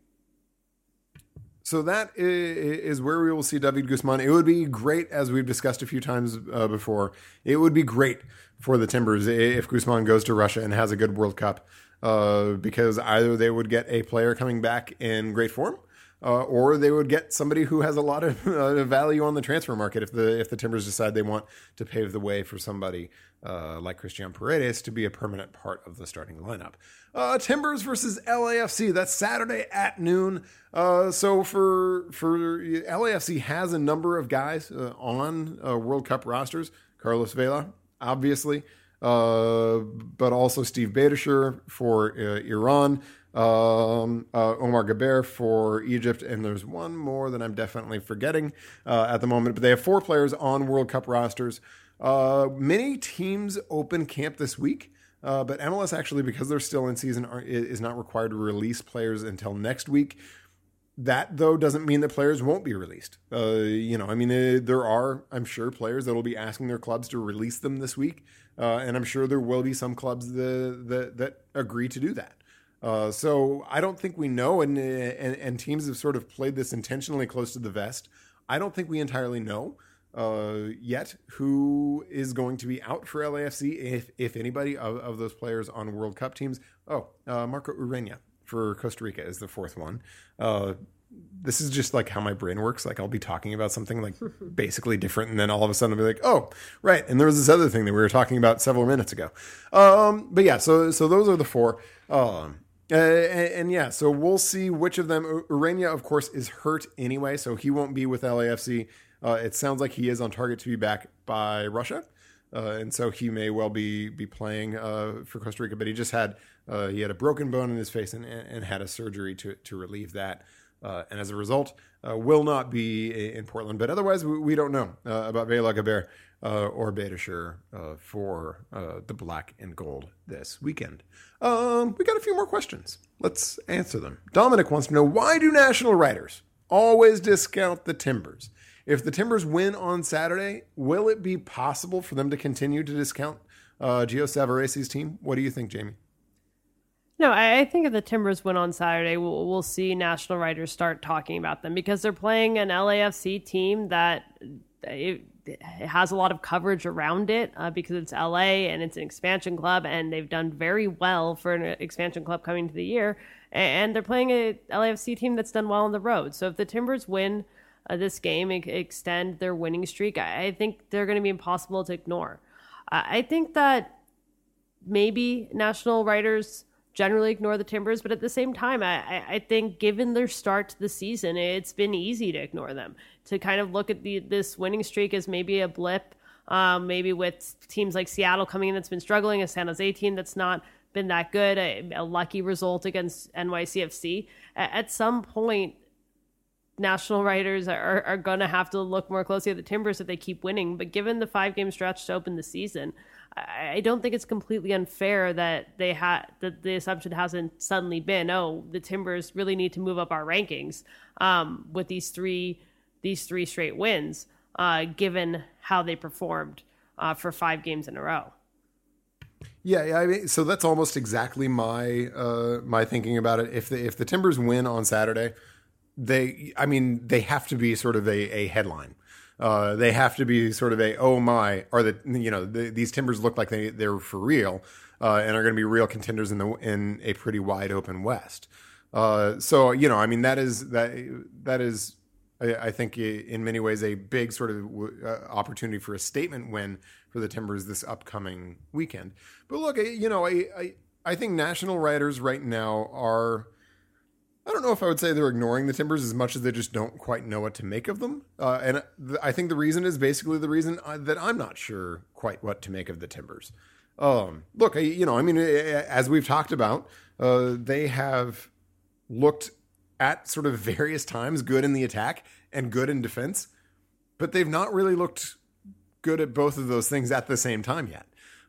So that is where we will see David Guzman. It would be great, as we've discussed a few times uh, before. It would be great for the Timbers if Guzman goes to Russia and has a good World Cup, uh, because either they would get a player coming back in great form, uh, or they would get somebody who has a lot of uh, value on the transfer market if the if the Timbers decide they want to pave the way for somebody uh, like Cristhian Paredes to be a permanent part of the starting lineup. Uh, Timbers versus LAFC. That's Saturday at noon. Uh, so for for LAFC has a number of guys uh, on World Cup rosters. Carlos Vela, obviously, but also Steve Beitashour for Iran um, uh, Omar Gaber for Egypt, and there's one more that I'm definitely forgetting uh, at the moment. But they have four players on World Cup rosters. Uh, many teams open camp this week, uh, but MLS actually, because they're still in season, are, is not required to release players until next week. that though doesn't mean that players won't be released. Uh, you know, I mean, uh, there are, I'm sure, players that will be asking their clubs to release them this week, and I'm sure there will be some clubs that, that agree to do that. Uh, so I don't think we know, and, and and teams have sort of played this intentionally close to the vest. I don't think we entirely know uh, yet who is going to be out for LAFC, if if anybody of, of those players on World Cup teams. Oh, uh, Marco Urena for Costa Rica is the fourth one. Uh, this is just like how my brain works. Like I'll be talking about something like basically different, and then all of a sudden I'll be like, "Oh, right." And there was this other thing that we were talking about several minutes ago. Um, but yeah, so so those are the four. Um, uh, and, and, yeah, so we'll see which of them. Urena, of course, is hurt anyway, so he won't be with LAFC. Uh, it sounds like he is on target to be back by Russia. Uh, and so he may well be be playing uh, for Costa Rica. But he just had uh, he had a broken bone in his face and, and had a surgery to to relieve that. And as a result, will not be in Portland. But otherwise, we, we don't know about Vela Gaber or Beitashour for the black and gold this weekend. Um, we got a few more questions. Let's answer them. Dominic wants to know why do national writers always discount the Timbers? If the Timbers win on Saturday, will it be possible for them to continue to discount uh, Gio Savarese's team? What do you think, Jamie? No, I think if the Timbers win on Saturday, we'll, we'll see national writers start talking about them because they're playing an LAFC team that it, it has a lot of coverage around it uh, because it's LA and it's an expansion club, and they've done very well for an expansion club coming to the year. And they're playing a LAFC team that's done well on the road. So if the Timbers win uh, this game and extend their winning streak, I, think they're going to be impossible to ignore. I think that maybe national writers generally ignore the Timbers, but at the same time, I, I think given their start to the season, it's been easy to ignore them. To kind of look at the this winning streak as maybe a blip, um, maybe with teams like Seattle coming in that's been struggling, a San Jose team that's not been that good, a, a lucky result against NYCFC. At some point, national writers are, are going to have to look more closely at the Timbers if they keep winning. But given the five game stretch to open the season, I, don't think it's completely unfair that they had that the assumption hasn't suddenly been, oh, the Timbers really need to move up our rankings um, with these three these three straight wins, uh, given how they performed uh, for five games in a row. Yeah, yeah. I mean, so that's almost exactly my uh, my thinking about it. If the if the Timbers win on Saturday, they, I mean, they have to be sort of a, a headline. Uh, they have to be sort of a oh my, are the you know the, these Timbers look like they they're for real uh, and are going to be real contenders in the in a pretty wide open West. Uh, so you know, I mean, that is that that is I, I think in many ways a big sort of uh, opportunity for a statement win for the Timbers this upcoming weekend. But look, you know, I I, I think national writers right now are I don't know if I would say they're ignoring the Timbers as much as they just don't quite know what to make of them. Uh, and th- I think the reason is basically the reason I, uh, that I'm not sure quite what to make of the Timbers. Um, look, I, you know, I mean, as we've talked about, uh, they have looked at sort of various times good in the attack and good in defense, but they've not really looked good at both of those things at the same time yet.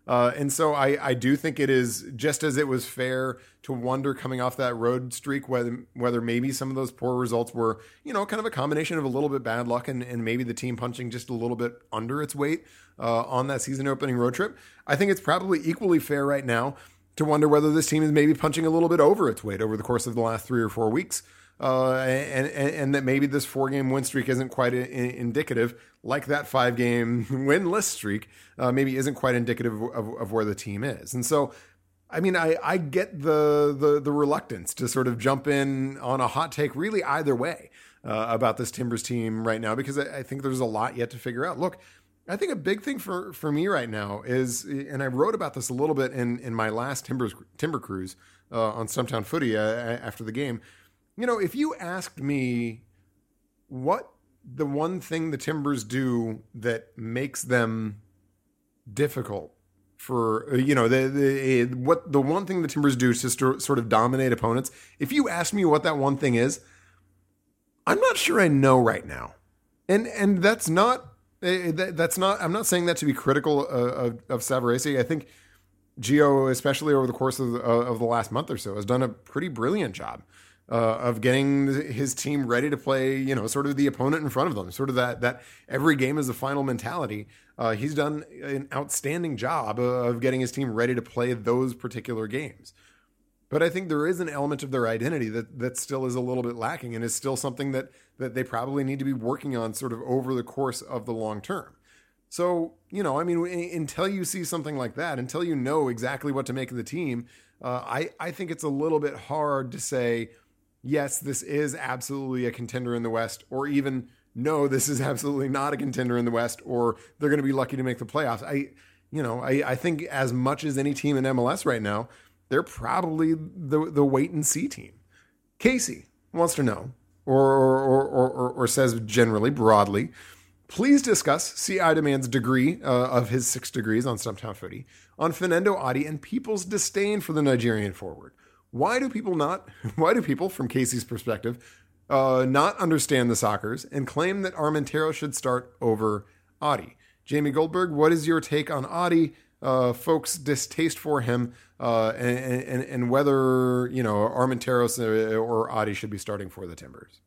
Uh, and so I, I do think it is just as it was fair to wonder coming off that road streak whether whether maybe some of those poor results were you know kind of a combination of a little bit bad luck and, and maybe the team punching just a little bit under its weight uh, on that season opening road trip. I think it's probably equally fair right now to wonder whether this team is maybe punching a little bit over its weight over the course of the last three or four weeks uh, and, and, and that maybe this four game win streak isn't quite in, indicative, like that five game winless streak, uh, maybe isn't quite indicative of, of, where the team is. And so, I mean, I, I get the, the the reluctance to sort of jump in on a hot take, really either way, uh, about this Timbers team right now because I, I think there's a lot yet to figure out. Look, I think a big thing for, for me right now is, and I wrote about this a little bit in, in my last Timbers Timber cruise uh, on Stumptown Footy uh, after the game you know, if you asked me what the one thing the Timbers do that makes them difficult for uh, you know the, the uh, what the one thing the Timbers do to sort of dominate opponents. If you ask me what that one thing is, I'm not sure I know right now, and and that's not eh, that's not. I'm not saying that to be critical of, of Savarese. I think Gio, especially over the course of of the last month or so, has done a pretty brilliant job uh, of getting his team ready to play, you know, sort of the opponent in front of them, sort of that that every game is a final mentality. Uh, he's done an outstanding job of getting his team ready to play those particular games. But I think there is an element of their identity that that still is a little bit lacking, and is still something that that they probably need to be working on, sort of over the course of the long term. So, you know, I mean, until you see something like that, until you know exactly what to make of the team, uh, I, I think it's a little bit hard to say, yes, this is absolutely a contender in the West, or even no, this is absolutely not a contender in the West, or they're going to be lucky to make the playoffs. I, you know, I, I think as much as any team in MLS right now, they're probably the the wait and see team. Casey wants to know, or or or, or, or says generally broadly, please discuss CI Demand's degree uh, of his six degrees on Stumptown Footy on Fernando Adi and people's disdain for the Nigerian forward. Why do people not? Why do people, from Casey's perspective, uh, not understand the Sockers and claim that Armentero should start over Adi? Jamie Goldberg, what is your take on Adi? Uh, folks' distaste for him, uh, and, and, and whether you know Armenteros or Adi should be starting for the Timbers.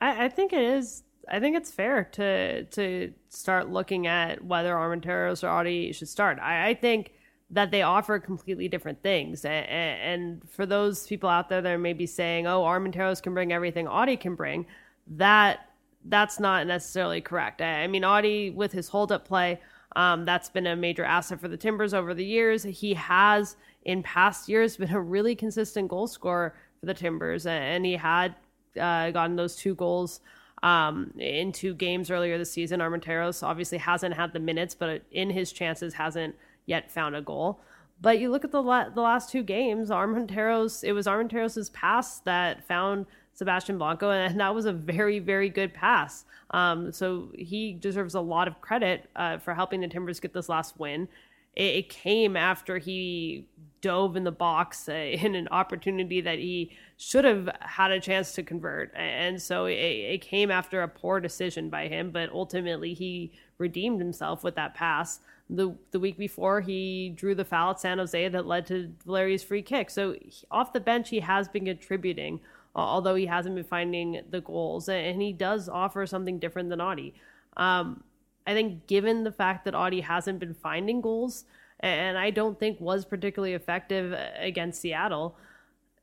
I, I think it is I think it's fair to to start looking at whether Armenteros or Adi should start. I, I think that they offer completely different things. And, for those people out there that are maybe saying, "Oh, Armenteros can bring everything Adi can bring," that that's not necessarily correct. I, I mean, Adi with his hold up play, um, that's been a major asset for the Timbers over the years. He has in past years been a really consistent goal scorer for the Timbers, and he had uh, gotten those two goals um, in two games earlier this season. Armenteros obviously hasn't had the minutes, but in his chances hasn't yet found a goal. But you look at the la- the last two games, Armenteros. It was Armenteros' pass that found Sebastian Blanco, and that was a very very good pass. Um, so he deserves a lot of credit uh, for helping the Timbers get this last win. It, it came after he dove in the box uh, in an opportunity that he should have had a chance to convert. And so it, it, came after a poor decision by him, but ultimately he redeemed himself with that pass. The, the week before, he drew the foul at San Jose that led to Valeri's free kick. So he, off the bench, he has been contributing, although he hasn't been finding the goals. And he does offer something different than Adi. Um, I think, given the fact that Adi hasn't been finding goals, and I don't think was particularly effective against Seattle.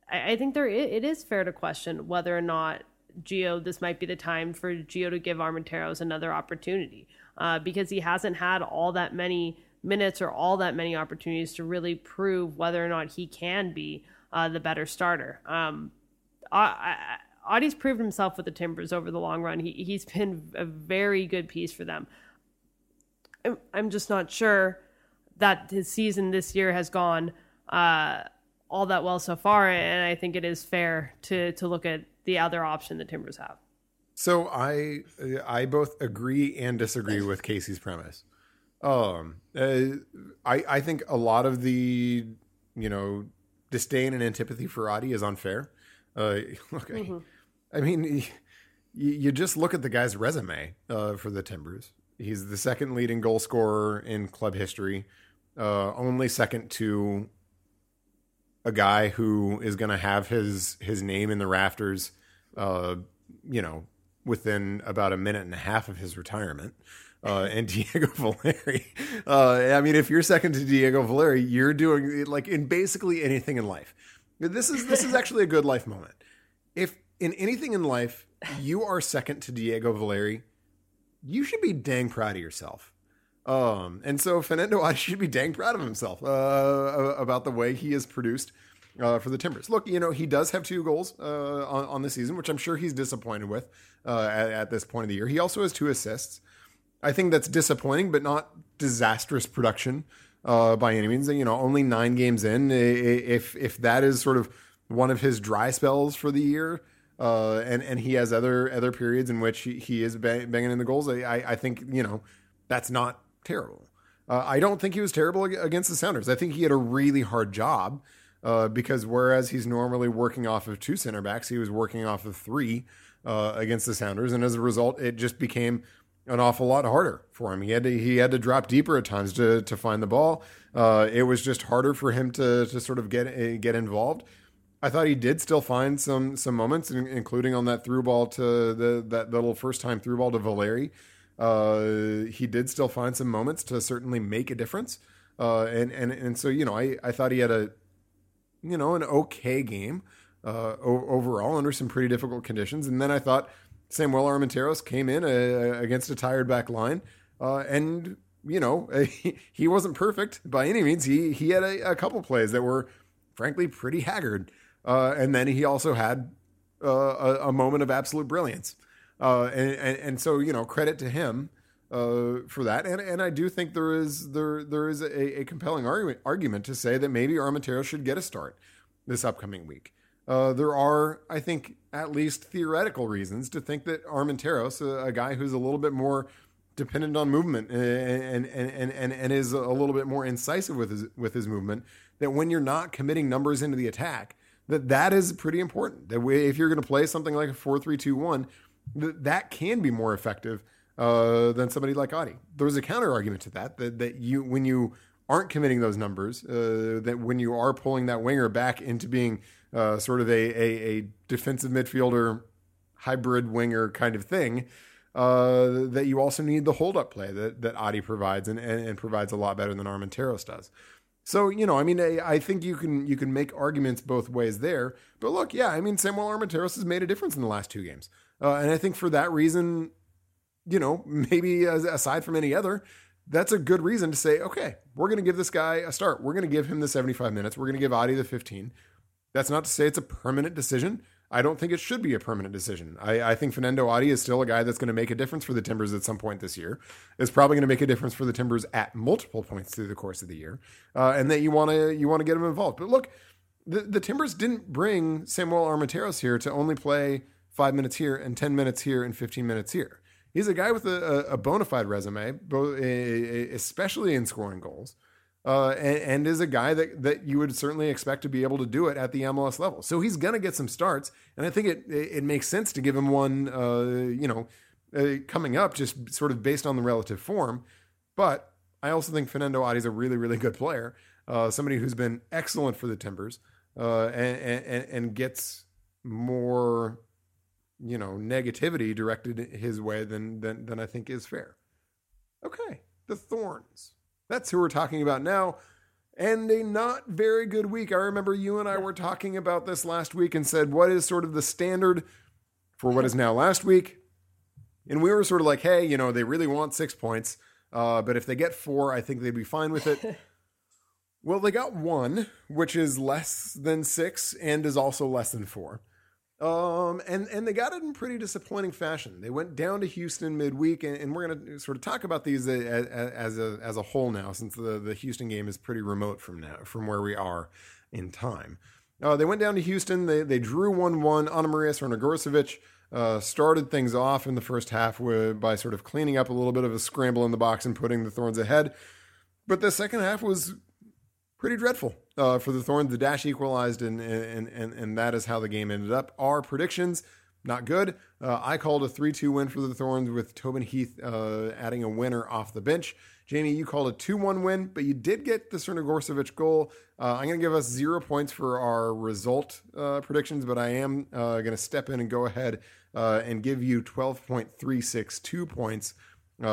I, think there it is fair to question whether or not Gio this might be the time for Gio to give Armenteros another opportunity uh, because he hasn't had all that many minutes or all that many opportunities to really prove whether or not he can be uh, the better starter. Um, I, I, Adi's proved himself with the Timbers over the long run. He, he's been a very good piece for them. I'm, I'm just not sure that his season this year has gone uh, all that well so far, and I think it is fair to to look at the other option the Timbers have. So I I both agree and disagree with Casey's premise. Um, uh, I I think a lot of the you know disdain and antipathy for Adi is unfair. Uh, okay, mm-hmm. I mean, you, you, just look at the guy's resume uh, for the Timbers. He's the second leading goal scorer in club history uh, only second to a guy who is going to have his his name in the rafters, uh, you know, within about a minute and a half of his retirement. Uh, and Diego Valeri. Uh, I mean, if you're second to Diego Valeri, you're doing like in basically anything in life. This is this is actually a good life moment. If in anything in life you are second to Diego Valeri, you should be dang proud of yourself. Um, and so Fernando Adi should be dang proud of himself uh, about the way he has produced uh, for the Timbers. Look, you know, he does have two goals uh, on, on the season, which I'm sure he's disappointed with uh, at, at, this point of the year. He also has two assists. I think that's disappointing, but not disastrous production uh, by any means. You know, only nine games in. If if that is sort of one of his dry spells for the year, uh, and and he has other other periods in which he, he is banging in the goals, I, I think you know that's not terrible. Uh, I don't think he was terrible against the Sounders. I think he had a really hard job uh, because whereas he's normally working off of two center backs, he was working off of three uh, against the Sounders, and as a result, it just became an awful lot harder for him. He had to he had to drop deeper at times to to find the ball. Uh, it was just harder for him to to sort of get get involved. I thought he did still find some some moments, including on that through ball to the that little first time through ball to Valeri. Uh, he did still find some moments to certainly make a difference. Uh, and and and so you know, I I thought he had a you know an okay game uh, overall under some pretty difficult conditions. And then I thought Samuel Armenteros came in uh, against a tired back line, uh, and you know he, wasn't perfect by any means. He he had a, a couple plays that were frankly pretty haggard, uh, and then he also had uh, a, a, moment of absolute brilliance. Uh, and, and, and so you know credit to him for that. And and I do think there is there there is a, a compelling argument argument to say that maybe Armenteros should get a start this upcoming week. Uh, there are, I think, at least theoretical reasons to think that Armenteros, a, a guy who's a little bit more dependent on movement and, and, and, and, and is a little bit more incisive with his, with his movement, that when you're not committing numbers into the attack, that that is pretty important. That if you're going to play something like a four three two one, that that can be more effective uh, than somebody like Adi. There's a counter argument to that, that that you when you aren't committing those numbers, uh, that when you are pulling that winger back into being uh, sort of a, a, a, defensive midfielder hybrid winger kind of thing, uh, that you also need the hold up play that, that Adi provides and, and, and, provides a lot better than Armenteros does. So, you know, I mean, I, I, think you can you can make arguments both ways there. But look, yeah, I mean, Samuel Armenteros has made a difference in the last two games. Uh, and I think for that reason, you know, maybe aside from any other, that's a good reason to say, okay, we're going to give this guy a start. We're going to give him the 75 minutes. We're going to give Adi the 15. That's not to say it's a permanent decision. I don't think it should be a permanent decision. I, I think Fernando Adi is still a guy that's going to make a difference for the Timbers at some point this year. Is probably going to make a difference for the Timbers at multiple points through the course of the year, uh, and that you want to you want to get him involved. But look, the the Timbers didn't bring Samuel Armenteros here to only play five minutes here and ten minutes here and fifteen minutes here. He's a guy with a, a bona fide resume, especially in scoring goals uh, and, and, is a guy that, that you would certainly expect to be able to do it at the MLS level. So he's going to get some starts, and I think it it makes sense to give him one, uh, you know, uh, coming up, just sort of based on the relative form. But I also think Fernando Adi is a really really good player, uh, somebody who's been excellent for the Timbers, uh, and, and and gets more, you know, negativity directed his way than than than I think is fair. Okay, the Thorns. That's who we're talking about now. And a not very good week. I remember you and I were talking about this last week and said, what is sort of the standard for what is now last week? And we were sort of like, hey, you know, they really want six points. Uh, but if they get four, I think they'd be fine with it. well, they got one, which is less than six and is also less than four. Um, and and they got it in pretty disappointing fashion. They went down to Houston midweek, and, and we're going to sort of talk about these as, as, a as a whole now, since the the Houston game is pretty remote from now from where we are in time. Uh, they went down to Houston. They they drew one one. Anna Maria Crnogorcevic uh, started things off in the first half with, by sort of cleaning up a little bit of a scramble in the box and putting the Thorns ahead. But the second half was pretty dreadful uh, for the Thorns. The dash equalized, and, and and and that is how the game ended up. Our predictions not good. Uh, I called a 3 2 win for the Thorns with Tobin Heath uh, adding a winner off the bench. Jamie, you called a 2 1 win, but you did get the Crnogorcevic goal. Uh, I'm going to give us zero points for our result uh, predictions, but I am uh, going to step in and go ahead uh, and give you 12.362 points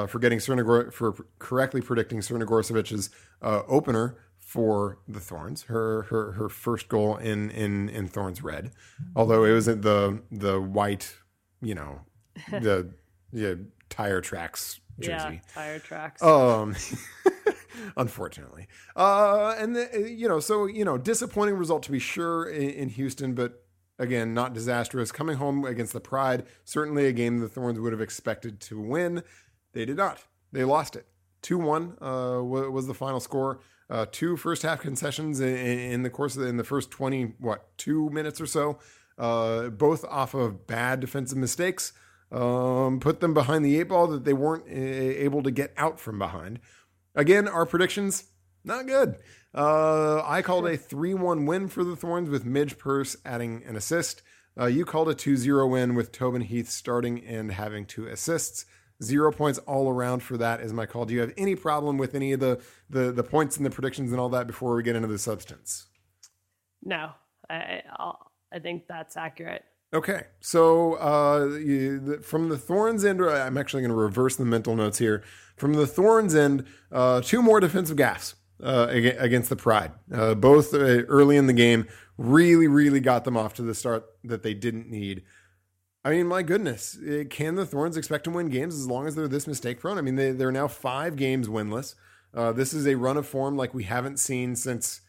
for getting Cernogor- for correctly predicting Crnogorcevic's opener for the Thorns. Her her her first goal in in in Thorns red, although it was the the white, you know, the yeah tire tracks jersey. Yeah, tire tracks. Um, unfortunately, uh, and the, you know, so you know, disappointing result to be sure in, in Houston, but again, not disastrous. Coming home against the Pride, certainly a game the Thorns would have expected to win. They did not. They lost it. 2 1 uh, was the final score uh, two first half concessions in, in, the course of the, in the first 20, what, two minutes or so, uh, both off of bad defensive mistakes, um, put them behind the eight ball that they weren't uh, able to get out from behind. Again, our predictions, not good. Uh, I called a 3 1 win for the Thorns with Midge Purce adding an assist. Uh, you called a 2 0 win with Tobin Heath starting and having two assists. Zero points all around for that is my call. Do you have any problem with any of the the, the points and the predictions and all that before we get into the substance? No. I I'll, I think that's accurate. Okay, so uh, you, from the Thorns end, I'm actually going to reverse the mental notes here. From the Thorns end, uh, two more defensive gaffes uh, against the Pride, uh, both uh, early in the game, really, really got them off to the start that they didn't need. I mean, my goodness, eh, can the Thorns expect to win games as long as they're this mistake prone? I mean, they, they're now five games winless. Uh, this is a run of form like we haven't seen since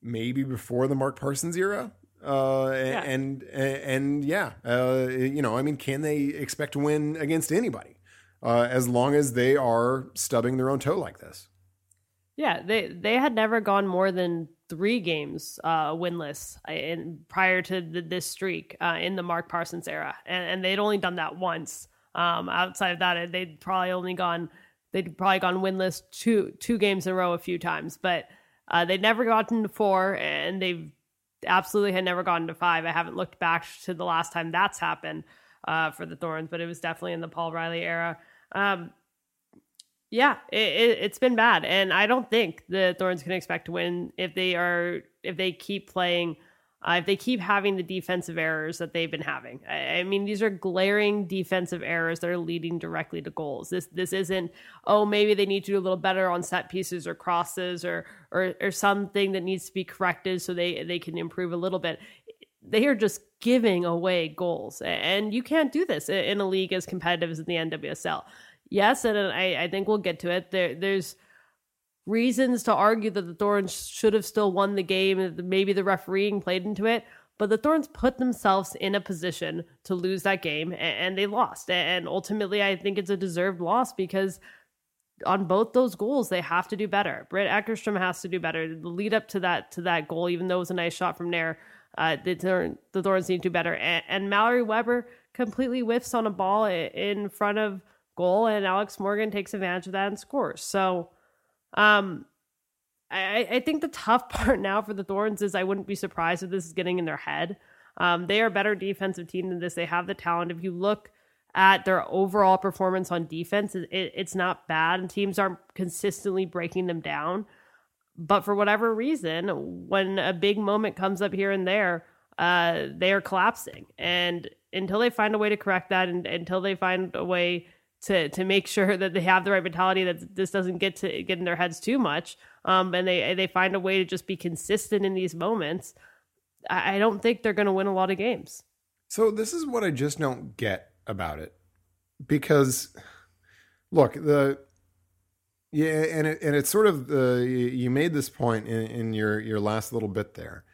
maybe before the Mark Parsons era. Uh, yeah. and, and, and yeah, uh, you know, I mean, can they expect to win against anybody uh, as long as they are stubbing their own toe like this? Yeah, they they had never gone more than three games uh, winless uh, in prior to the, this streak uh, in the Mark Parsons era, and, and they'd only done that once. Um, outside of that, they'd probably only gone they'd probably gone winless two two games in a row a few times, but uh, they'd never gotten to four, and they've absolutely had never gotten to five. I haven't looked back to the last time that's happened uh, for the Thorns, but it was definitely in the Paul Riley era. Um, yeah, it, has it, been bad, and I don't think the Thorns can expect to win if they are if they keep playing. Uh, if they keep having the defensive errors that they've been having, I, I, mean, these are glaring defensive errors that are leading directly to goals. This this isn't oh maybe they need to do a little better on set pieces or crosses or or or something that needs to be corrected so they they can improve a little bit. They are just giving away goals, and you can't do this in a league as competitive as the NWSL yes, and I, I think we'll get to it. There, there's reasons to argue that the Thorns should have still won the game. Maybe the refereeing played into it, but the Thorns put themselves in a position to lose that game, and, and they lost. And ultimately, I think it's a deserved loss because on both those goals, they have to do better. Britt Eckerstrom has to do better. The lead up to that to that goal, even though it was a nice shot from there, uh, the, the Thorns need to do better. And, and Mallory Weber completely whiffs on a ball in front of goal, and Alex Morgan takes advantage of that and scores. So, um, I, I think the tough part now for the Thorns is I wouldn't be surprised if this is getting in their head. Um, they are a better defensive team than this. They have the talent. If you look at their overall performance on defense, it, it's not bad, and teams aren't consistently breaking them down. But for whatever reason, when a big moment comes up here and there, uh, they are collapsing. And until they find a way to correct that, and until they find a way to to make sure that they have the right mentality that this doesn't get to get in their heads too much um, and they they find a way to just be consistent in these moments I, I don't think they're going to win a lot of games. So this is what I just don't get about it because look the yeah and it, and it's sort of the you made this point in, in your your last little bit there.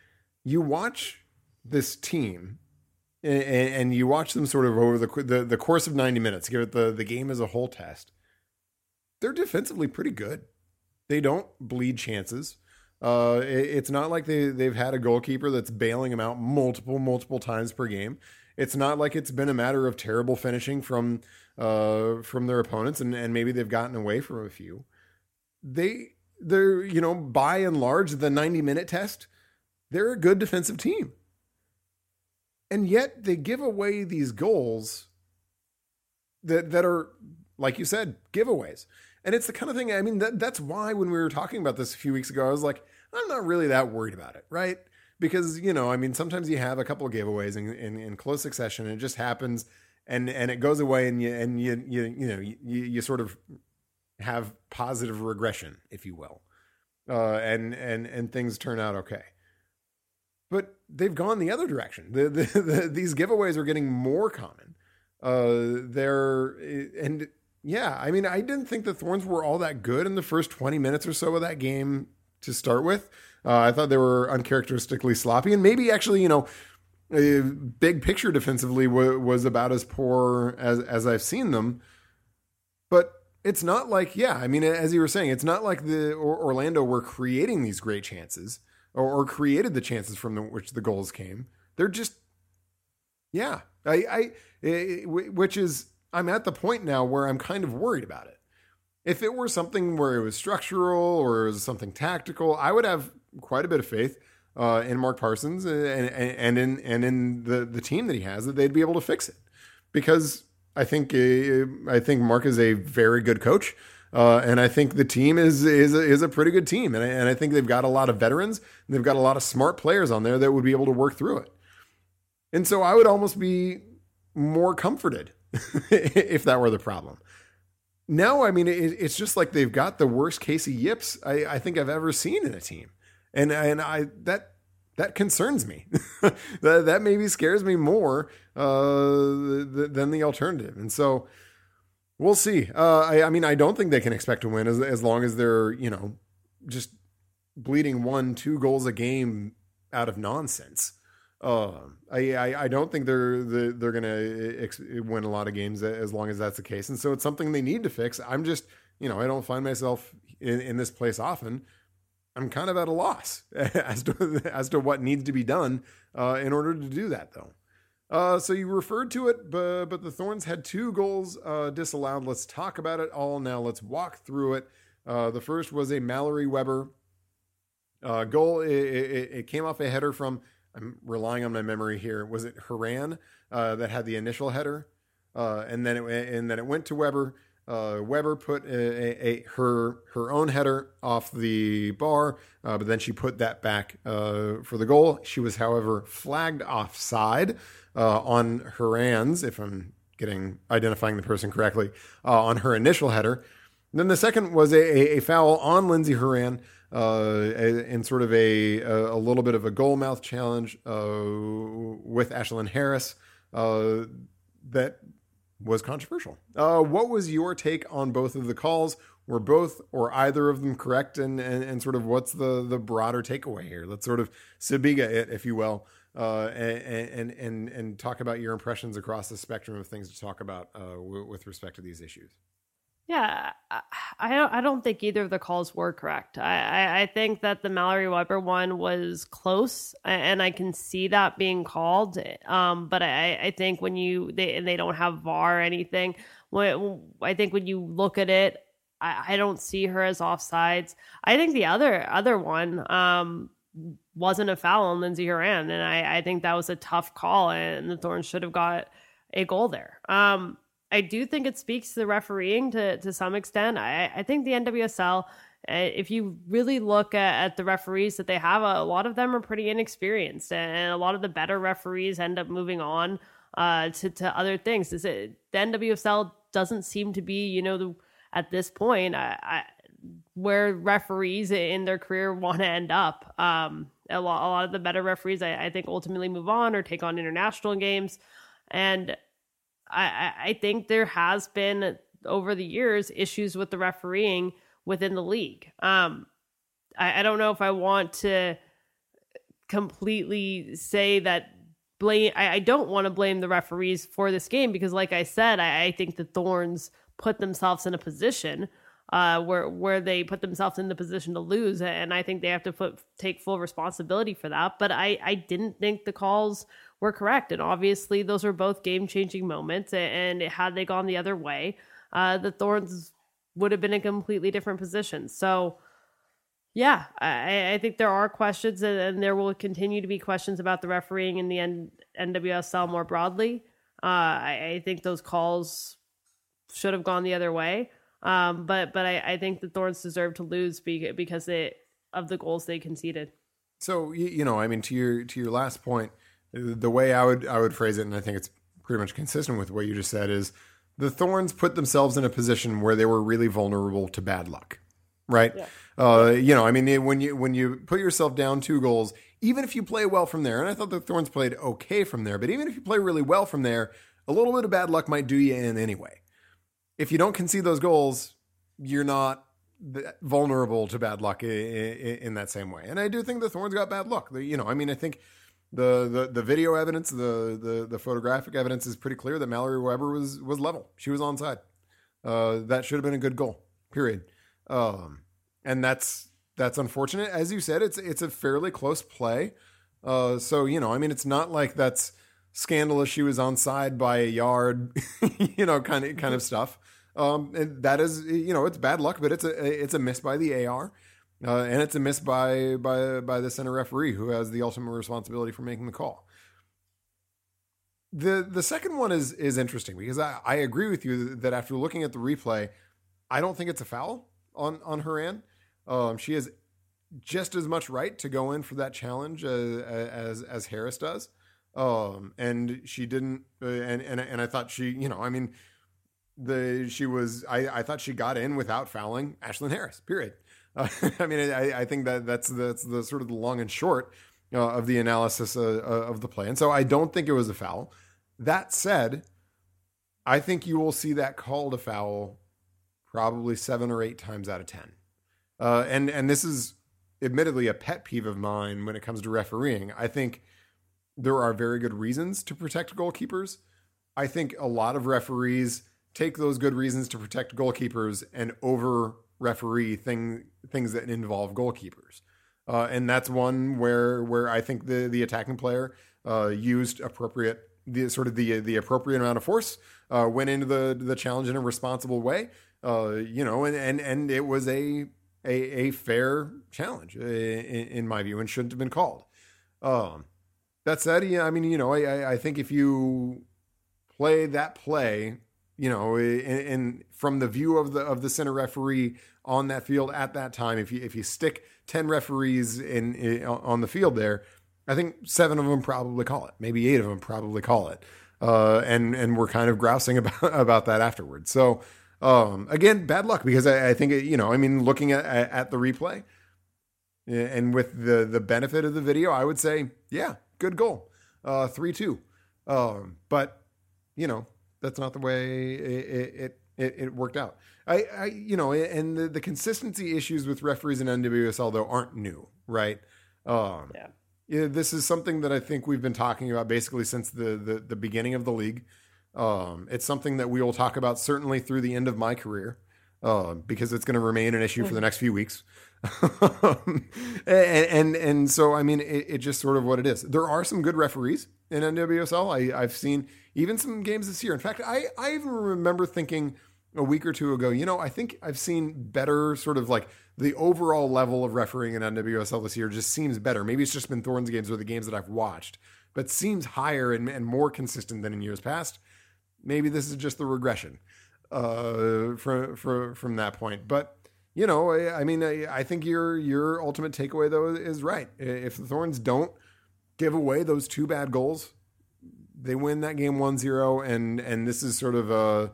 You watch this team and, and you watch them sort of over the, the the course of 90 minutes, give it the the game as a whole test. They're defensively pretty good. They don't bleed chances. Uh, it, it's not like they they've had a goalkeeper that's bailing them out multiple multiple times per game. It's not like it's been a matter of terrible finishing from uh, from their opponents, and, and maybe they've gotten away from a few. They they're you know by and large the 90 minute test, they're a good defensive team. And yet they give away these goals that that are, like you said, giveaways. And it's the kind of thing, I mean, that, that's why when we were talking about this a few weeks ago, I was like, I'm not really that worried about it, right? Because, you know, I mean, sometimes you have a couple of giveaways in, in, in close succession and it just happens and, and it goes away and you, and you, you, you know, you, you sort of have positive regression, if you will. Uh, and, and, and things turn out okay but they've gone the other direction. The, the, the, these giveaways are getting more common. Uh, they're and yeah, I mean, I didn't think the Thorns were all that good in the first twenty minutes or so of that game to start with. Uh, I thought they were uncharacteristically sloppy, and maybe actually, you know, big picture defensively w- was about as poor as as I've seen them. But it's not like, yeah, I mean, as you were saying, it's not like the Orlando were creating these great chances or, or created the chances from the, which the goals came. They're just, yeah, I, I, it, which is, I'm at the point now where I'm kind of worried about it. If it were something where it was structural or it was something tactical, I would have quite a bit of faith uh, in Mark Parsons and, and, and in and in the the team that he has that they'd be able to fix it because I think uh, I think Mark is a very good coach. Uh, and I think the team is is a, is a pretty good team, and I, and I think they've got a lot of veterans. And they've got a lot of smart players on there that would be able to work through it. And so I would almost be more comforted if that were the problem. No, I mean it, it's just like they've got the worst Casey Yips I, I think I've ever seen in a team, and and I that that concerns me. that that maybe scares me more uh, than the alternative, and so we'll see. Uh, I, I mean, I don't think they can expect to win as as long as they're you know just bleeding one two goals a game out of nonsense. Uh, I, I, I don't think they're they're, they're going to ex- win a lot of games as long as that's the case, and so it's something they need to fix. I'm just you know I don't find myself in, in this place often. I'm kind of at a loss as to as to what needs to be done uh, in order to do that, though. Uh, so you referred to it, but, but the Thorns had two goals uh, disallowed. Let's talk about it all now. Let's walk through it. Uh, the first was a Mallory Weber uh, goal. It, it, it, came off a header from. I'm relying on my memory here. Was it Horan uh, that had the initial header, uh, and then it and then it went to Weber. Weber put a, a, a, her her own header off the bar, but then she put that back for the goal. She was, however, flagged offside uh, on Horan's, if I'm getting identifying the person correctly, uh, on her initial header. Then the second was a, a foul on Lindsey Horan uh, in sort of a, a little bit of a goal mouth challenge with Ashlyn Harris that was controversial. Uh, what was your take on both of the calls? Were both or either of them correct? And, and, and sort of what's the, the broader takeaway here? Let's sort of Sibiga it, if you will, uh, and, and, and talk about your impressions across the spectrum of things to talk about uh, w- with respect to these issues. Yeah, I don't. I don't think either of the calls were correct. I, I, think that the Mallory Weber one was close, and I can see that being called. Um, but I, I think when you they and they don't have VAR or anything. When I think when you look at it, I, I don't see her as offsides. I think the other other one um wasn't a foul on Lindsey Horan, and I, I think that was a tough call, and the Thorns should have got a goal there. Um I do think it speaks to the refereeing to to some extent. I, I think the NWSL, uh, if you really look at, at, the referees that they have, a, lot of them are pretty inexperienced, and a lot of the better referees end up moving on uh, to to other things. Is it the NWSL doesn't seem to be, you know, the, at this point, I, I, where referees in their career want to end up. Um, a lot, a lot of the better referees, I, I think, ultimately move on or take on international games, and I, I think there has been over the years issues with the refereeing within the league. Um, I, I don't know if I want to completely say that blame. I, I don't want to blame the referees for this game because, like I said, I, I think the Thorns put themselves in a position uh, where where they put themselves in the position to lose, and I think they have to put take full responsibility for that. But I I didn't think the calls were correct. And obviously, those were both game changing moments. And had they gone the other way, uh, the Thorns would have been in a completely different position. So, yeah, I, I think there are questions, and, and, there will continue to be questions about the refereeing in the N- NWSL more broadly. Uh, I, I, think those calls should have gone the other way. Um, but but I, I, think the Thorns deserve to lose because they, of the goals they conceded. So you know, I mean, to your to your last point, the way I would I would phrase it, and I think it's pretty much consistent with what you just said, is the Thorns put themselves in a position where they were really vulnerable to bad luck, right? Yeah. Uh, you know, I mean, when you when you put yourself down two goals, even if you play well from there, and I thought the Thorns played okay from there, but even if you play really well from there, a little bit of bad luck might do you in anyway. If you don't concede those goals, you're not vulnerable to bad luck in, that same way. And I do think the Thorns got bad luck. You know, I mean, I think the, the the video evidence, the, the the photographic evidence is pretty clear that Mallory Weber was was level. She was onside. Uh, that should have been a good goal. Period. Um, and that's that's unfortunate. As you said, it's it's a fairly close play. Uh, so you know, I mean, it's not like that's scandalous. She was onside by a yard, you know, kind of kind of stuff. Um, and that is, you know, it's bad luck, but it's a it's a miss by the AR. Uh, and it's a miss by by by the center referee who has the ultimate responsibility for making the call. The the second one is is interesting because I, I agree with you that after looking at the replay, I don't think it's a foul on on her end. Um, she has just as much right to go in for that challenge as as, as Harris does. Um, and she didn't, uh, and, and and I thought she, you know, I mean, the she was, I, I thought she got in without fouling Ashlyn Harris. Period. Uh, I mean, I, I think that that's that's the sort of the long and short uh, of the analysis uh, uh, of the play, and so I don't think it was a foul. That said, I think you will see that called a foul probably seven or eight times out of ten. Uh, and and this is admittedly a pet peeve of mine when it comes to refereeing. I think there are very good reasons to protect goalkeepers. I think a lot of referees take those good reasons to protect goalkeepers and over referee thing, things that involve goalkeepers. Uh, and that's one where where I think the the attacking player uh, used appropriate the sort of the the appropriate amount of force, uh, went into the the challenge in a responsible way, uh, you know, and and and it was a a, a fair challenge in, in, my view and shouldn't have been called. Um, that said, yeah, I mean, you know, I, I think if you play that play, you know, and from the view of the of the center referee on that field at that time, if you if you stick ten referees in, in on the field there, I think seven of them probably call it, maybe eight of them probably call it, uh, and and we're kind of grousing about about that afterwards. So um, again, bad luck because I, I think it, you know, I mean, looking at at the replay, and with the the benefit of the video, I would say, yeah, good goal, uh, three two. Um, but you know, that's not the way it it, it, it worked out. I, I, you know, and the, the consistency issues with referees in NWSL though aren't new, right? Um, yeah. yeah. This is something that I think we've been talking about basically since the the, the beginning of the league. Um, it's something that we will talk about certainly through the end of my career uh, because it's going to remain an issue for the next few weeks. and, and, and so I mean it, it, just sort of what it is. There are some good referees in NWSL. I, I've seen even some games this year. In fact, I I even remember thinking a week or two ago, you know, I think I've seen better sort of like the overall level of refereeing in NWSL this year just seems better. Maybe it's just been Thorns games or the games that I've watched, but seems higher and, and more consistent than in years past maybe this is just the regression uh, from from from that point. But you know, I, I mean, I, I, think your your ultimate takeaway though is right. If the Thorns don't give away those two bad goals, they win that game 1-0 and and this is sort of a,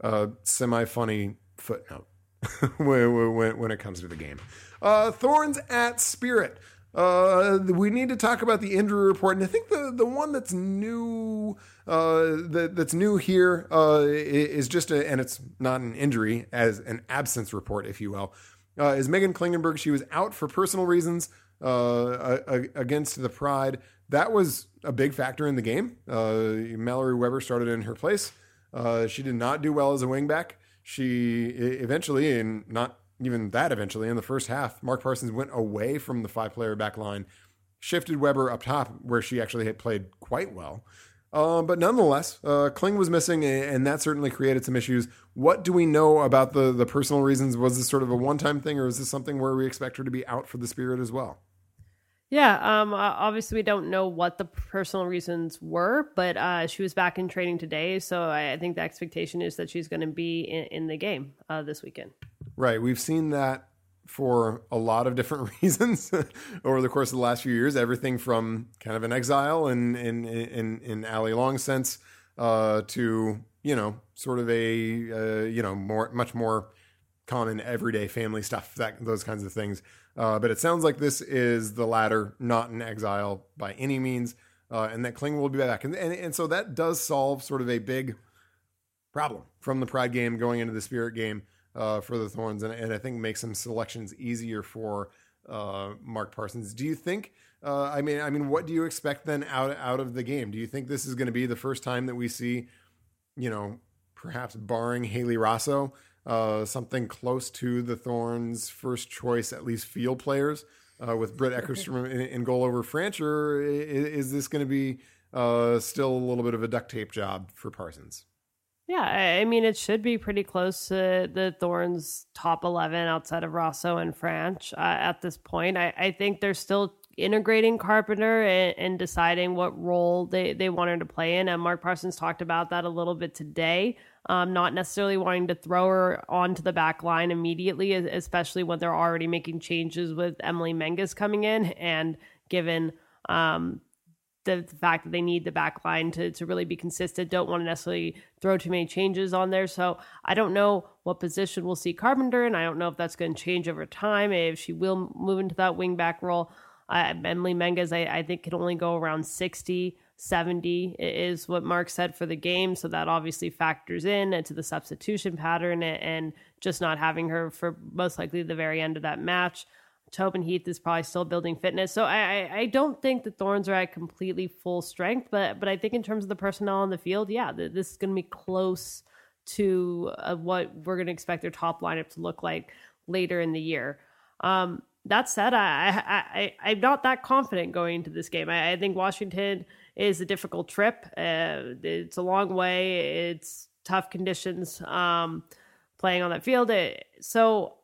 a semi funny footnote when, when when it comes to the game. Uh, Thorns at Spirit. Uh, we need to talk about the injury report, and I think the the one that's new uh, that, that's new here uh, is just a, and it's not an injury as an absence report, if you will. Uh, is Meghan Klingenberg? She was out for personal reasons uh, against the Pride. That was a big factor in the game. Uh, Mallory Weber started in her place. she did not do well as a wingback. She eventually, and not even that eventually, in the first half, Mark Parsons went away from the five player back line, shifted Weber up top, where she actually had played quite well. Uh, but nonetheless, uh, Kling was missing, and that certainly created some issues. What do we know about the the personal reasons? Was this sort of a one time thing, or is this something where we expect her to be out for the Spirit as well? Yeah, um, obviously we don't know what the personal reasons were, but uh, she was back in training today, so I think the expectation is that she's going to be in, in, the game uh, this weekend. Right, we've seen that for a lot of different reasons over the course of the last few years. Everything from kind of an exile in in in, in Allie Long sense uh, to you know sort of a uh, you know more much more common everyday family stuff that those kinds of things. Uh, but it sounds like this is the latter, not an exile by any means, uh, and that Kling will be back, and, and and so that does solve sort of a big problem from the Pride game going into the Spirit game uh, for the Thorns, and, and I think makes some selections easier for uh, Mark Parsons. Do you think? Uh, I mean, I mean, what do you expect then out out of the game? Do you think this is going to be the first time that we see, you know, perhaps barring Haley Raso, uh, something close to the Thorns' first choice, at least field players, uh, with Britt Eckerstrom in, in, goal over Francher? Is, is this going to be uh, still a little bit of a duct tape job for Parsons? Yeah, I mean, it should be pretty close to the Thorns' top 11 outside of Raso and Franch uh, at this point. I, I think there's still integrating Carpenter and, and, deciding what role they, they want her to play in. And Mark Parsons talked about that a little bit today. Um, not necessarily wanting to throw her onto the back line immediately, especially when they're already making changes with Emily Menges coming in. And given um, the, fact that they need the back line to, to really be consistent, don't want to necessarily throw too many changes on there. So I don't know what position we'll see Carpenter in. I don't know if that's going to change over time, if she will move into that wing back role. Uh, Emily Menges, I, I think, can only go around 60. 70 is what Mark said for the game. So that obviously factors in into the substitution pattern and just not having her for most likely the very end of that match. Tobin Heath is probably still building fitness. So I, I, don't think the Thorns are at completely full strength, but but I think in terms of the personnel on the field, yeah, this is going to be close to uh, what we're going to expect their top lineup to look like later in the year. Um, that said, I, I, I, am not that confident going into this game. I, I think Washington is a difficult trip. Uh, it's a long way. It's tough conditions um, playing on that field. It, so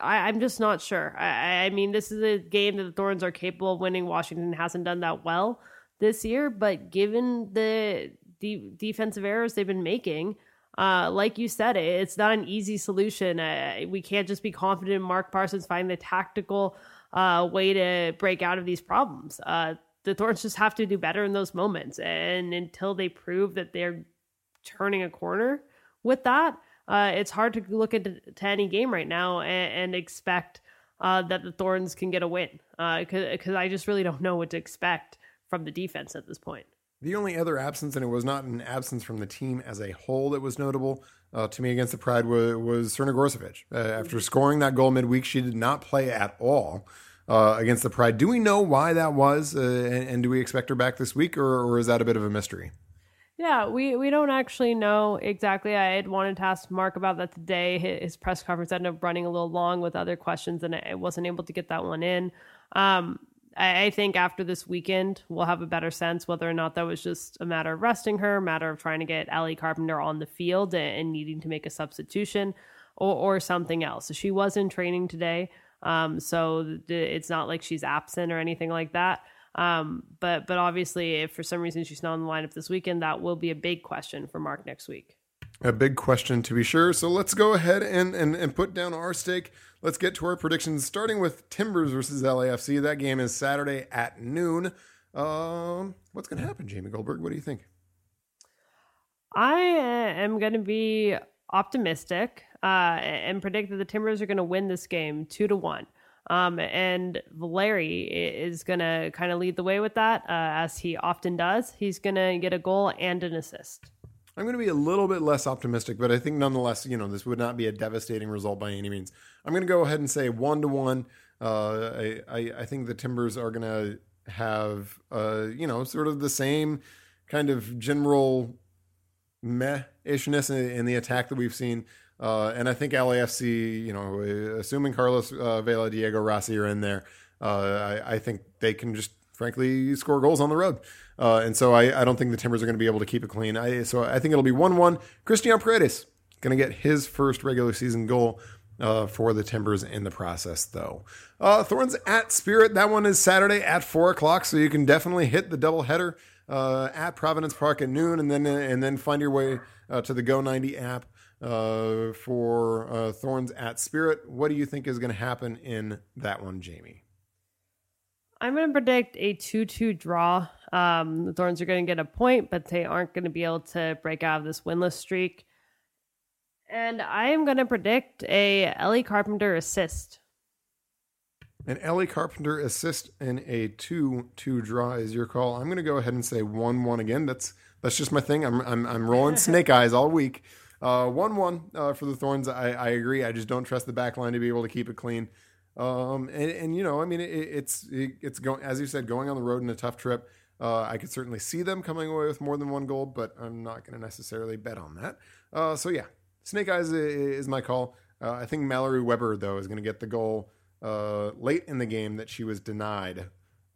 I, am just not sure. I, I, mean, this is a game that the Thorns are capable of winning. Washington hasn't done that well this year, but given the de- defensive errors they've been making, uh, like you said, it's not an easy solution. Uh, we can't just be confident in Mark Parsons finding the tactical uh, way to break out of these problems. Uh, the Thorns just have to do better in those moments, and until they prove that they're turning a corner with that, uh, it's hard to look at to any game right now and, and expect uh, that the Thorns can get a win because I just really don't know what to expect from the defense at this point. The only other absence, and it was not an absence from the team as a whole that was notable uh, to me against the Pride, was, was Crnogorcevic. Uh, after scoring that goal midweek, she did not play at all uh, against the Pride. Do we know why that was, uh, and, and, do we expect her back this week, or, or is that a bit of a mystery? Yeah, we, we don't actually know exactly. I had wanted to ask Mark about that today. His press conference ended up running a little long with other questions, and I wasn't able to get that one in. Um, I, I think after this weekend, we'll have a better sense whether or not that was just a matter of resting her, matter of trying to get Ellie Carpenter on the field and, and needing to make a substitution, or, or something else. She was in training today, um, so it's not like she's absent or anything like that. Um, but but obviously, if for some reason she's not on the lineup this weekend, that will be a big question for Mark next week. A big question to be sure. So let's go ahead and, and, and put down our stake. Let's get to our predictions, starting with Timbers versus LAFC. That game is Saturday at noon. Um, what's going to happen, Jamie Goldberg? What do you think? I am going to be optimistic uh, and predict that the Timbers are going to win this game two to one. Um, and Valeri is going to kind of lead the way with that, uh, as he often does. He's going to get a goal and an assist. I'm going to be a little bit less optimistic, but I think nonetheless, you know, this would not be a devastating result by any means. I'm going to go ahead and say one to one. Uh, I, I, think the Timbers are going to have, uh, you know, sort of the same kind of general meh-ishness in, in the attack that we've seen uh, and I think LAFC, you know, assuming Carlos uh, Vela, Diego Rossi are in there, uh, I, I, think they can just frankly score goals on the road. Uh, and so I, I, don't think the Timbers are going to be able to keep it clean. I, so I think it'll be 1 1. Cristhian Paredes going to get his first regular season goal. Uh, for the Timbers in the process, though. Uh, Thorns at Spirit. That one is Saturday at four o'clock, so you can definitely hit the doubleheader uh, at Providence Park at noon, and then and then find your way uh, to the Go ninety app uh, for uh, Thorns at Spirit. What do you think is going to happen in that one, Jamie? I'm going to predict a 2 2 draw. Um, the Thorns are going to get a point, but they aren't going to be able to break out of this winless streak. And I am going to predict a Ellie Carpenter assist. An Ellie Carpenter assist in a 2 2 draw is your call. I'm going to go ahead and say 1 1 again. That's that's just my thing. I'm, I'm, I'm rolling snake eyes all week. Uh, one one uh, for the Thorns. I, I agree. I just don't trust the back line to be able to keep it clean. Um, and, and you know, I mean, it, it's it, it's going as you said, going on the road in a tough trip. Uh, I could certainly see them coming away with more than one goal, but I'm not going to necessarily bet on that. Uh, so yeah, Snake Eyes is, my call. Uh, I think Mallory Weber though is going to get the goal uh, late in the game that she was denied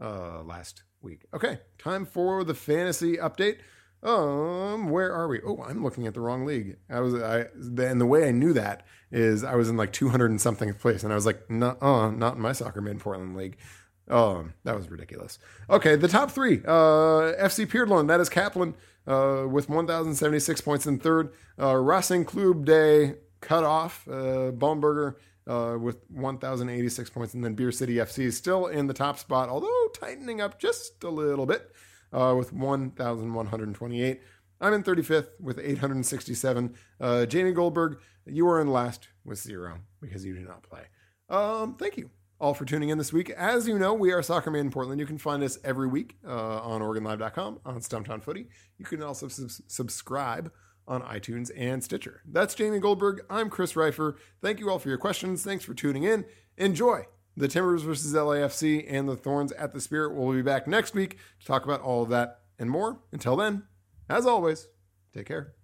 last week. Okay, time for the fantasy update. Um, where are we? Oh, I'm looking at the wrong league. I was, I, and the way I knew that is I was in like 200 and something place, and I was like, uh, not in my soccer in Portland league. Um, that was ridiculous. Okay, the top three. Uh, FC Peardland, that is Kaplan, uh, with 1,076 points in third. Uh, Racing Club de cut off, uh, Baumberger, uh, with 1,086 points. And then Beer City FC is still in the top spot, although tightening up just a little bit, uh, with 1,128. I'm in 35th with 867. Uh, Jamie Goldberg, you are in last with zero because you do not play. Um, thank you all for tuning in this week. As you know, we are Soccer Made in Portland. You can find us every week uh, on OregonLive.com, on Stumptown Footy. You can also sub- subscribe on iTunes and Stitcher. That's Jamie Goldberg. I'm Chris Rifer. Thank you all for your questions. Thanks for tuning in. Enjoy the Timbers versus LAFC and the Thorns at the Spirit. We'll be back next week to talk about all of that and more. Until then, as always, take care.